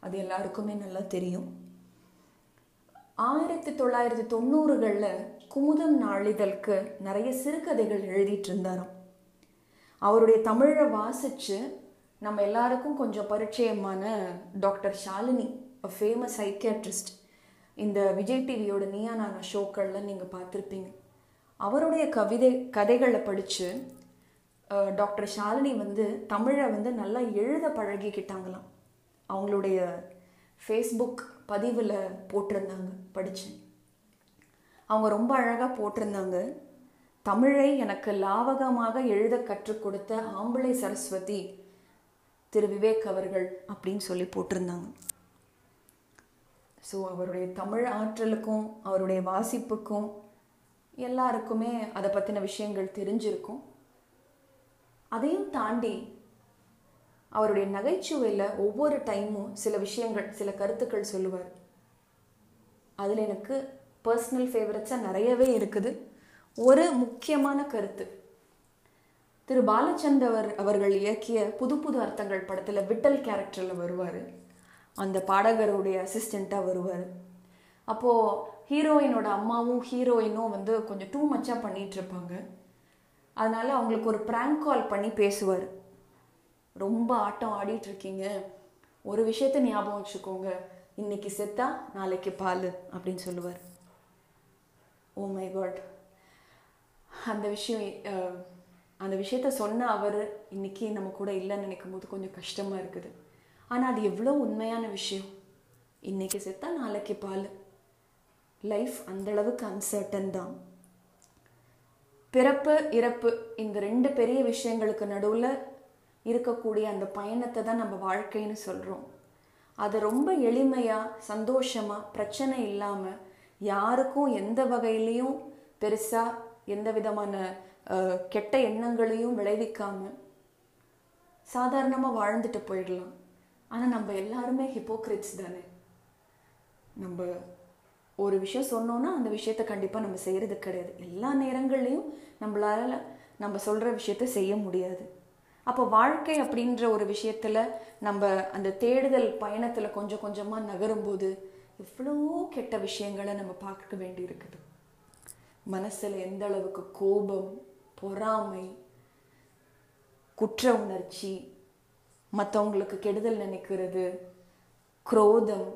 அது எல்லாருக்குமே நல்லா தெரியும். ஆயிரத்தி தொள்ளாயிரத்தி தொண்ணூறுகளில் குமுதம் நாளிதழ்க்கு நிறைய சிறுகதைகள் எழுதிட்டு இருந்தாராம். அவருடைய தமிழை வாசித்து நம்ம எல்லாருக்கும் கொஞ்சம் பரிச்சயமான டாக்டர் ஷாலினி ஃபேமஸ் சைக்கியாட்ரிஸ்ட் இந்த விஜய் டிவியோட நீயா நானா ஷோக்களில் நீங்கள் பார்த்துருப்பீங்க. அவருடைய கவிதை கதைகளை படித்து டாக்டர் ஷாலினி வந்து தமிழை வந்து நல்லா எழுத பழகிக்கிட்டாங்களாம். அவங்களுடைய ஃபேஸ்புக் பதிவில் போட்டிருந்தாங்க படித்தேன் அவங்க ரொம்ப அழகாக போட்டிருந்தாங்க. தமிழை எனக்கு லாவகமாக எழுத கற்றுக் கொடுத்த ஆம்பளை சரஸ்வதி திரு விவேக் அவர்கள் அப்படின்னு சொல்லி போட்டிருந்தாங்க. ஸோ அவருடைய தமிழ் ஆற்றலுக்கும் அவருடைய வாசிப்புக்கும் எல்லாருக்குமே அதை பற்றின விஷயங்கள் தெரிஞ்சிருக்கும். அதையும் தாண்டி அவருடைய நகைச்சுவையில் ஒவ்வொரு டைமும் சில விஷயங்கள் சில கருத்துக்கள் சொல்லுவார். அதில் எனக்கு பர்சனல் ஃபேவரட்ஸாக நிறையவே இருக்குது. ஒரு முக்கியமான கருத்து. திரு பாலச்சந்தர் அவர்கள் இயக்கிய புது புது அர்த்தங்கள் படத்தில் விட்டல் கேரக்டரில் வருவார். அந்த பாடகருடைய அசிஸ்டண்ட்டாக வருவார். அப்போது ஹீரோயினோட அம்மாவும் ஹீரோயினும் வந்து கொஞ்சம் டூ மச்சாக பண்ணிகிட்ருப்பாங்க அதனால் அவங்களுக்கு ஒரு ப்ராங்க் கால் பண்ணி பேசுவார். ரொம்ப ஆட்டம் ஆடிட்டு இருக்கீங்க. ஒரு விஷயத்த ஞாபகம் வச்சுக்கோங்க. இன்னைக்கு செத்தா நாளைக்கு பால் அப்படின்னு சொல்லுவார். ஓ oh மை காட் அந்த விஷயம் அந்த விஷயத்த சொன்ன அவர் இன்னைக்கு நம்ம கூட இல்லைன்னு நினைக்கும் போது கொஞ்சம் கஷ்டமாக இருக்குது. ஆனால் அது எவ்வளோ உண்மையான விஷயம். இன்னைக்கு செத்தா நாளைக்கு பால். லைஃப் அந்தளவுக்கு அன்சர்டன் தான். பிறப்பு இறப்பு இந்த ரெண்டு பெரிய விஷயங்களுக்கு நடுவில் இருக்கக்கூடிய அந்த பயணத்தை தான் நம்ம வாழ்க்கைன்னு சொல்கிறோம் அதை ரொம்ப எளிமையாக சந்தோஷமாக பிரச்சனை இல்லாமல் யாருக்கும் எந்த வகையிலையும் பெருசாக எந்த விதமான கெட்ட எண்ணங்களையும் விளைவிக்காம சாதாரணமாக வாழ்ந்துட்டு போயிடலாம். ஆனால் நம்ம எல்லாருமே ஹிப்போக்ரிட்ஸ் தானே. நம்ம ஒரு விஷயம் சொன்னோன்னா அந்த விஷயத்த கண்டிப்பாக நம்ம செய்கிறது கிடையாது. எல்லா நேரங்கள்லையும் நம்மளால் நம்ம சொல்கிற விஷயத்த செய்ய முடியாது. அப்போ வாழ்க்கை அப்படின்ற ஒரு விஷயத்தில் நம்ம அந்த தேடுதல் பயணத்தில் கொஞ்சம் கொஞ்சமாக நகரும்போது எவ்வளோ கெட்ட விஷயங்களை நம்ம பார்க்க வேண்டி இருக்குது மனசில் எந்த அளவுக்கு கோபம் பொறாமை குற்ற உணர்ச்சி மற்றவங்களுக்கு கெடுதல் நினைக்கிறது குரோதம்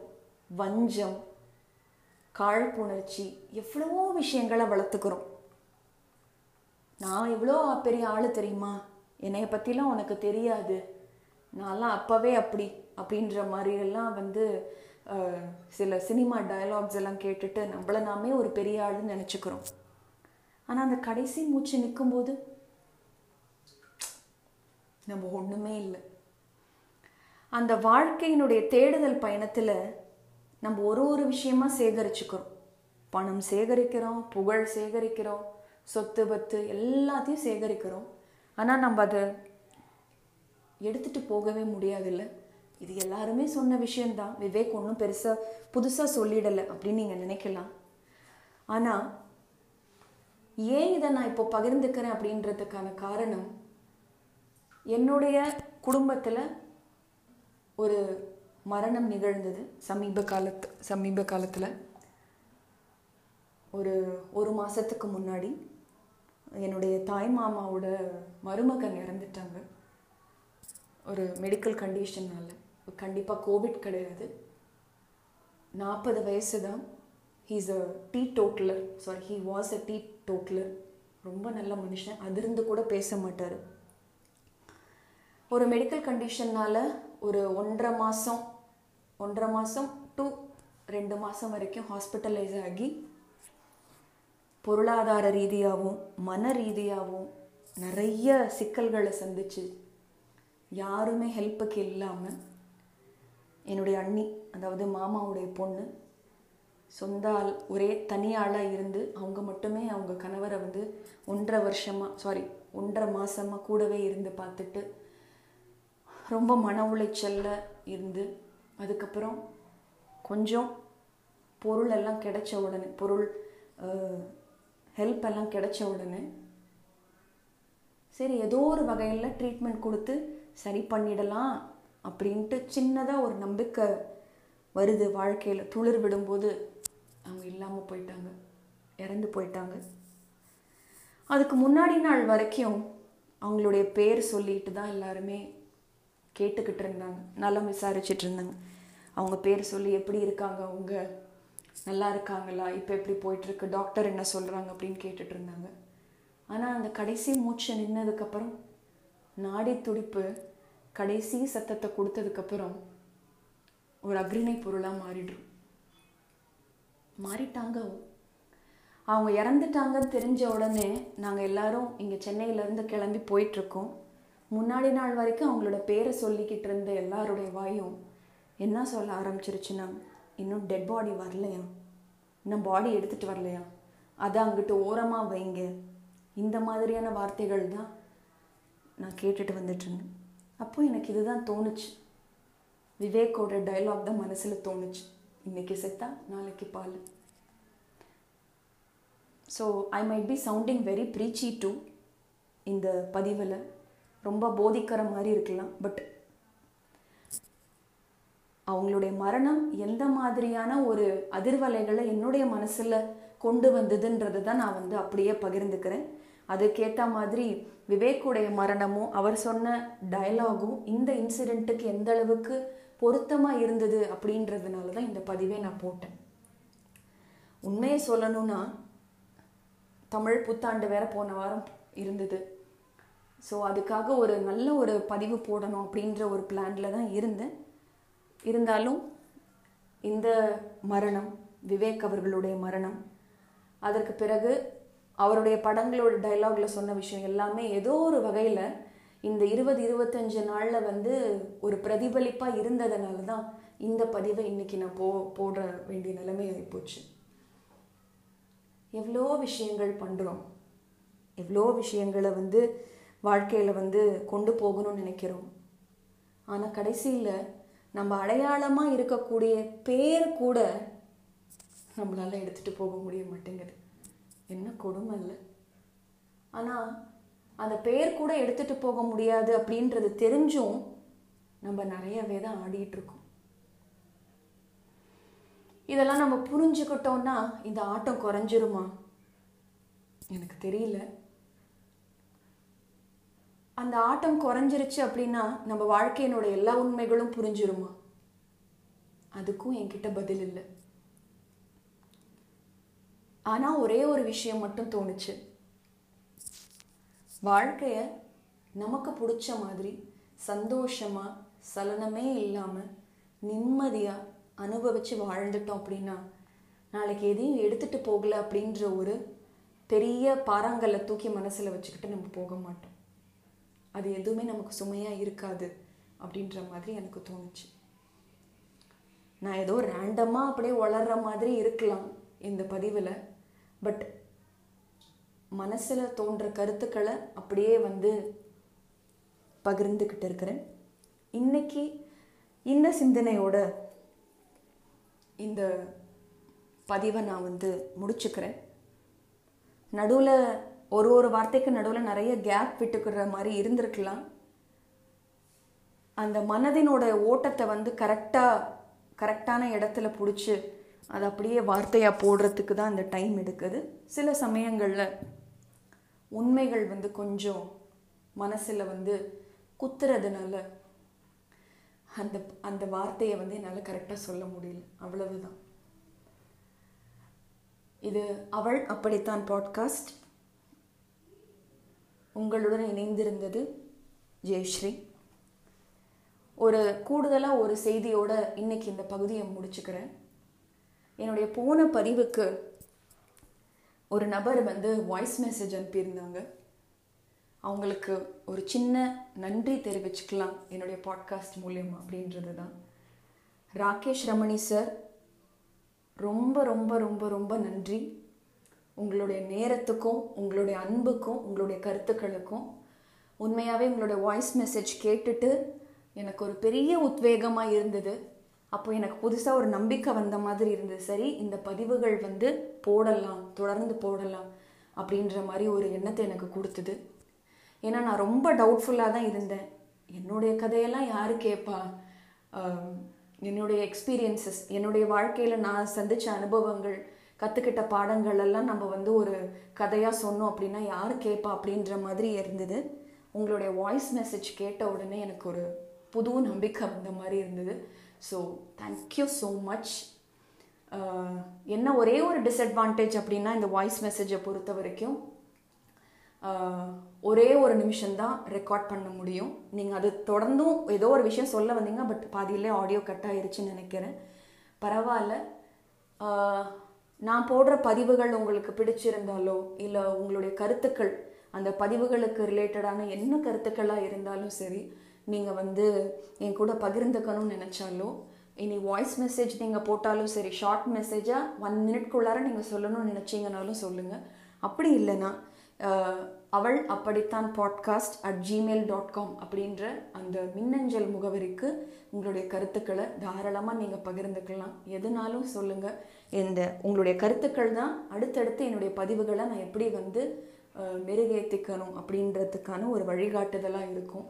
வஞ்சம் காழ்ப்புணர்ச்சி எவ்வளவோ விஷயங்களை வளர்த்துக்கிறோம். நான் எவ்வளோ பெரிய ஆள் தெரியுமா? என்னைய பற்றிலாம் உனக்கு தெரியாது. நான்லாம் அப்போவே அப்படி அப்படின்ற மாதிரி எல்லாம் வந்து சில சினிமா டயலாக்ஸ் எல்லாம் கேட்டுட்டு நம்மள நாமே ஒரு பெரிய ஆளுன்னு நினச்சிக்கிறோம். ஆனால் அந்த கடைசி மூச்சு நிற்கும்போது நம்ம ஒன்றுமே இல்லை. அந்த வாழ்க்கையினுடைய தேடுதல் பயணத்தில் நம்ம ஒரு ஒரு விஷயமா சேகரிச்சுக்கிறோம். பணம் சேகரிக்கிறோம் புகழ் சேகரிக்கிறோம் சொத்து பத்து எல்லாத்தையும் சேகரிக்கிறோம். ஆனால் நம்ம அதை எடுத்துட்டு போகவே முடியாதுல்ல. இது எல்லாருமே சொன்ன விஷயம்தான். விவேக் ஒன்றும் பெருசாக புதுசாக சொல்லிடலை அப்படின்னு நீங்கள் நினைக்கலாம். ஆனால் ஏன் இதை நான் இப்போ பகிர்ந்துக்கிறேன் அப்படின்றதுக்கான காரணம் என்னுடைய குடும்பத்தில் ஒரு மரணம் நிகழ்ந்தது. சமீப காலத்து சமீப காலத்தில். ஒரு ஒரு மாதத்துக்கு முன்னாடி என்னுடைய தாய் மாமாவோட மருமகன் இறந்துட்டாங்க. ஒரு மெடிக்கல் கண்டிஷனால் கண்டிப்பாக கோவிட் கிடையாது. நாற்பது வயசு தான் he's a teetotaller sorry he was a teetotaller ரொம்ப நல்ல மனுஷன். அதிர்ந்து கூட பேச மாட்டார். ஒரு மெடிக்கல் கண்டிஷன்னால் ஒரு ஒன்றரை மாதம் ஒன்றரை மாதம் டு ரெண்டு மாதம் வரைக்கும் ஹாஸ்பிட்டலைஸ் ஆகி பொருளாதார ரீதியாகவும் மன ரீதியாகவும் நிறைய சிக்கல்களை சந்திச்சு யாருமே ஹெல்ப்புக்கு இல்லாமல் என்னுடைய அண்ணி அதாவது மாமாவுடைய பொண்ணு சொந்த ஆள் ஒரே தனியாளாக இருந்து அவங்க மட்டுமே அவங்க கணவரை வந்து ஒன்றரை வருஷமாக சாரி ஒன்றரை மாதமாக கூடவே இருந்து பார்த்துட்டு ரொம்ப மன உளைச்சலில் இருந்து அதுக்கப்புறம் கொஞ்சம் பொருள் எல்லாம் கிடைச்ச உடனே பொருள் ஹெல்ப் எல்லாம் கிடைச்ச உடனே சரி ஏதோ ஒரு வகையில் ட்ரீட்மெண்ட் கொடுத்து சரி பண்ணிடலாம் அப்படின்ட்டு சின்னதாக ஒரு நம்பிக்கை வருது. வாழ்க்கையில் துளிர் விடும்போது அவங்க இல்லாமல் போயிட்டாங்க. இறந்து போயிட்டாங்க. அதுக்கு முன்னாடி நாள் வரைக்கும் அவங்களுடைய பேர் சொல்லிட்டு தான் எல்லாருமே கேட்டுக்கிட்டு இருந்தாங்க. நல்லா விசாரிச்சுட்டு இருந்தாங்க. அவங்க பேர் சொல்லி எப்படி இருக்காங்க அவங்க? நல்லா இருக்காங்களா? இப்போ எப்படி போயிட்டுருக்கு? டாக்டர் என்ன சொல்கிறாங்க அப்படின்னு கேட்டுட்டு இருந்தாங்க. ஆனால் அந்த கடைசி மூச்சு நின்னதுக்கப்புறம் நாடி துடிப்பு கடைசி சத்தத்தை கொடுத்ததுக்கப்புறம் ஒரு அக்ரிணை பொருளாக மாறிடும். மாறிட்டாங்க அவங்க. இறந்துட்டாங்கன்னு தெரிஞ்ச உடனே நாங்கள் எல்லாரும் இங்கே சென்னையிலேருந்து கிளம்பி போயிட்டுருக்கோம் முன்னாடி நாள் வரைக்கும் அவங்களோட பேரை சொல்லிக்கிட்டு இருந்த எல்லாருடைய வாயும் என்ன சொல்ல ஆரம்பிச்சிருச்சுன்னா இன்னும் டெட் பாடி வரலையா? இன்னும் பாடி எடுத்துகிட்டு வரலையா? அதை அங்கிட்டு ஓரமாக வைங்க. இந்த மாதிரியான வார்த்தைகள் தான் நான் கேட்டுட்டு வந்துட்டு அப்போது அப்போ எனக்கு இதுதான் தோணுச்சு. விவேக்கோட டைலாக் தான் மனசில் தோணுச்சு. இன்னைக்கு செத்தா நாளைக்கு பால். So I might be sounding very preachy too இந்த பதிவில் ரொம்ப போதிக்கிற மாதிரி இருக்கலாம் பட் அவங்களுடைய மரணம் எந்த மாதிரியான ஒரு அதிர்வலைகளை என்னுடைய மனசில் கொண்டு வந்ததுன்றதை தான் நான் வந்து அப்படியே பகிர்ந்துக்கிறேன். அதுக்கேற்ற மாதிரி விவேக்குடைய மரணமும் அவர் சொன்ன டயலாகும் இந்த இன்சிடெண்ட்டுக்கு எந்த அளவுக்கு பொருத்தமாக இருந்தது அப்படின்றதுனால தான் இந்த பதிவை நான் போட்டேன். உண்மையை சொல்லணும்னா தமிழ் புத்தாண்டு வேற போன வாரம் இருந்தது. ஸோ அதுக்காக ஒரு நல்ல ஒரு பதிவு போடணும் அப்படின்ற ஒரு பிளான்ல தான் இருந்தேன். இருந்தாலும் இந்த மரணம் விவேக் அவர்களுடைய மரணம் அதற்கு பிறகு அவருடைய படங்களோட டைலாகில் சொன்ன விஷயம் எல்லாமே ஏதோ ஒரு வகையில் இந்த இருபது இருபத்தஞ்சு நாளில் வந்து ஒரு பிரதிபலிப்பாக இருந்ததுனால தான் இந்த பதிவை இன்றைக்கி நான் போ போட வேண்டிய நிலைமை ஆகிப்போச்சு எவ்வளோ விஷயங்கள் பண்ணுறோம் எவ்வளோ விஷயங்களை வந்து வாழ்க்கையில் வந்து கொண்டு போகணும்னு நினைக்கிறோம். ஆனால் கடைசியில் நம்ம அடையாளமாக இருக்கக்கூடிய பேர் கூட நம்மளால் எடுத்துகிட்டு போக முடிய மாட்டேங்குது. என்ன கொடுமை இல்லை? ஆனால் அந்த பெயர் கூட எடுத்துகிட்டு போக முடியாது அப்படின்றது தெரிஞ்சும் நம்ம நிறையவே தான் ஆடிட்டு இருக்கோம். இதெல்லாம் நம்ம புரிஞ்சுக்கிட்டோம்னா இந்த ஆட்டம் குறைஞ்சிருமா? எனக்கு தெரியல. அந்த ஆட்டம் குறைஞ்சிருச்சு அப்படின்னா நம்ம வாழ்க்கையினோட எல்லா உண்மைகளும் புரிஞ்சிருமா? அதுக்கும் என்கிட்ட பதில் இல்லை. ஆனால் ஒரே ஒரு விஷயம் மட்டும் தோணுச்சு. வாழ்க்கையை நமக்கு பிடிச்ச மாதிரி சந்தோஷமாக சலனமே இல்லாமல் நிம்மதியாக அனுபவித்து வாழ்ந்துட்டோம் அப்படின்னா நாளைக்கு எதையும் எடுத்துகிட்டு போகல அப்படின்ற ஒரு பெரிய பாறாங்கல்ல தூக்கி மனசில் வச்சுக்கிட்டு நம்ம போக மாட்டோம். அது எதுவுமே நமக்கு சுமையாக இருக்காது அப்படின்ற மாதிரி எனக்கு தோணுச்சு. நான் ஏதோ ரேண்டமாக அப்படியே வளர்ற மாதிரி இருக்கலாம் இந்த பதிவில். பட் மனசில் தோன்ற கருத்துக்களை அப்படியே வந்து பகிர்ந்துக்கிட்டு இருக்கிறேன். இன்னைக்கு இந்த சிந்தனையோட இந்த பதிவை நான் வந்து முடிச்சுக்கிறேன். நடுவில் ஒரு ஒரு வார்த்தைக்கு நடுவில் நிறைய கேப் விட்டுக்கிற மாதிரி இருந்திருக்கலாம். அந்த மனதினோட ஓட்டத்தை வந்து கரெக்டாக கரெக்டான இடத்துல பிடிச்சி அது அப்படியே வார்த்தையாக போடுறதுக்கு தான் அந்த டைம் எடுக்குது. சில சமயங்களில் உண்மைகள் வந்து கொஞ்சம் மனசில் வந்து குத்துறதுனால அந்த அந்த வார்த்தையை வந்து என்னால் கரெக்டாக சொல்ல முடியல. அவ்வளவுதான். இது அவள் அப்படித்தான் பாட்காஸ்ட் உங்களுடன் இணைந்திருந்தது ஜெயஸ்ரீ. ஒரு கூடுதலாக ஒரு செய்தியோட இன்னைக்கு இந்த பகுதியை முடிச்சுக்கிறேன். என்னுடைய போன பதிவுக்கு ஒரு நபர் வந்து வாய்ஸ் மெசேஜ் அனுப்பியிருந்தாங்க. அவங்களுக்கு ஒரு சின்ன நன்றி தெரிவிச்சுக்கலாம் என்னுடைய பாட்காஸ்ட் மூலியம் அப்படின்றது தான் ராகேஷ் ரமணி சார் ரொம்ப ரொம்ப ரொம்ப ரொம்ப நன்றி. உங்களுடைய நேரத்துக்கும் உங்களுடைய அன்புக்கும் உங்களுடைய கருத்துக்களுக்கும் உண்மையாகவே உங்களுடைய வாய்ஸ் மெசேஜ் கேட்டுட்டு எனக்கு ஒரு பெரிய உத்வேகமாக இருந்தது. அப்போ எனக்கு புதுசாக ஒரு நம்பிக்கை வந்த மாதிரி இருந்தது. சரி இந்த பதிவுகள் வந்து போடலாம் தொடர்ந்து போடலாம் அப்படின்ற மாதிரி ஒரு எண்ணத்தை எனக்கு கொடுத்தது. ஏன்னா நான் ரொம்ப டவுட்ஃபுல்லாக தான் இருந்தேன். என்னுடைய கதையெல்லாம் யார் கேட்பா என்னுடைய எக்ஸ்பீரியன்சஸ் என்னுடைய வாழ்க்கையில் நான் சந்தித்த அனுபவங்கள் கற்றுக்கிட்ட பாடங்கள் எல்லாம் நம்ம வந்து ஒரு கதையாக சொன்னோம் அப்படின்னா யார் கேட்பா அப்படின்ற மாதிரி இருந்தது. உங்களுடைய வாய்ஸ் மெசேஜ் கேட்ட உடனே எனக்கு ஒரு புது நம்பிக்கை வந்த மாதிரி இருந்தது. ஸோ தேங்க்யூ ஸோ மச் என்ன ஒரே ஒரு டிஸ்அட்வான்டேஜ் அப்படின்னா இந்த வாய்ஸ் மெசேஜை பொறுத்த வரைக்கும் uh, ஒரே ஒரு நிமிஷம்தான் ரெக்கார்ட் பண்ண முடியும். நீங்கள் அது தொடர்ந்தும் ஏதோ ஒரு விஷயம் சொல்ல வந்தீங்க பட் பாதியிலே ஆடியோ கட் ஆயிருச்சுன்னு நினைக்கிறேன். பரவாயில்ல. Uh, நான் போடுற பதிவுகள் உங்களுக்கு பிடிச்சிருந்தாலோ இல்லை உங்களுடைய கருத்துக்கள் அந்த பதிவுகளுக்கு ரிலேட்டடான என்ன கருத்துக்களாக இருந்தாலும் சரி நீங்கள் வந்து என் கூட பகிர்ந்துக்கணும்னு நினச்சாலோ இனி வாய்ஸ் மெசேஜ் நீங்கள் போட்டாலும் சரி ஷார்ட் மெசேஜாக ஒன் மினிட்குள்ளார நீங்கள் சொல்லணும்னு நினச்சிங்கனாலும் சொல்லுங்கள் அப்படி இல்லைன்னா அவள் அப்படித்தான் podcast at Gmail dot com அப்படின்ற அந்த மின்னஞ்சல் முகவரிக்கு உங்களுடைய கருத்துக்களை தாராளமாக நீங்கள் பகிர்ந்துக்கலாம். எதுனாலும் சொல்லுங்கள் இந்த உங்களுடைய கருத்துக்கள் தான் அடுத்தடுத்து என்னுடைய பதிவுகளை நான் எப்படி வந்து மெருகேற்றிக்கணும் அப்படின்றதுக்கான ஒரு வழிகாட்டுதலாக இருக்கும்.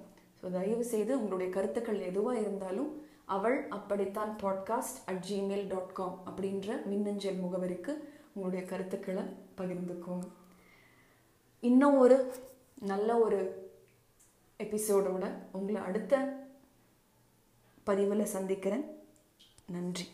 ஸோ தயவு செய்து உங்களுடைய கருத்துக்கள் எதுவாக இருந்தாலும் அவள் அப்படித்தான் podcast at Gmail dot com அப்படின்ற மின்னஞ்சல் முகவரிக்கு உங்களுடைய கருத்துக்களை பகிர்ந்துக்கோங்க. இன்னும் ஒரு நல்ல ஒரு எபிசோடோட உங்களை அடுத்த பதிவில் சந்திக்கிறேன். நன்றி.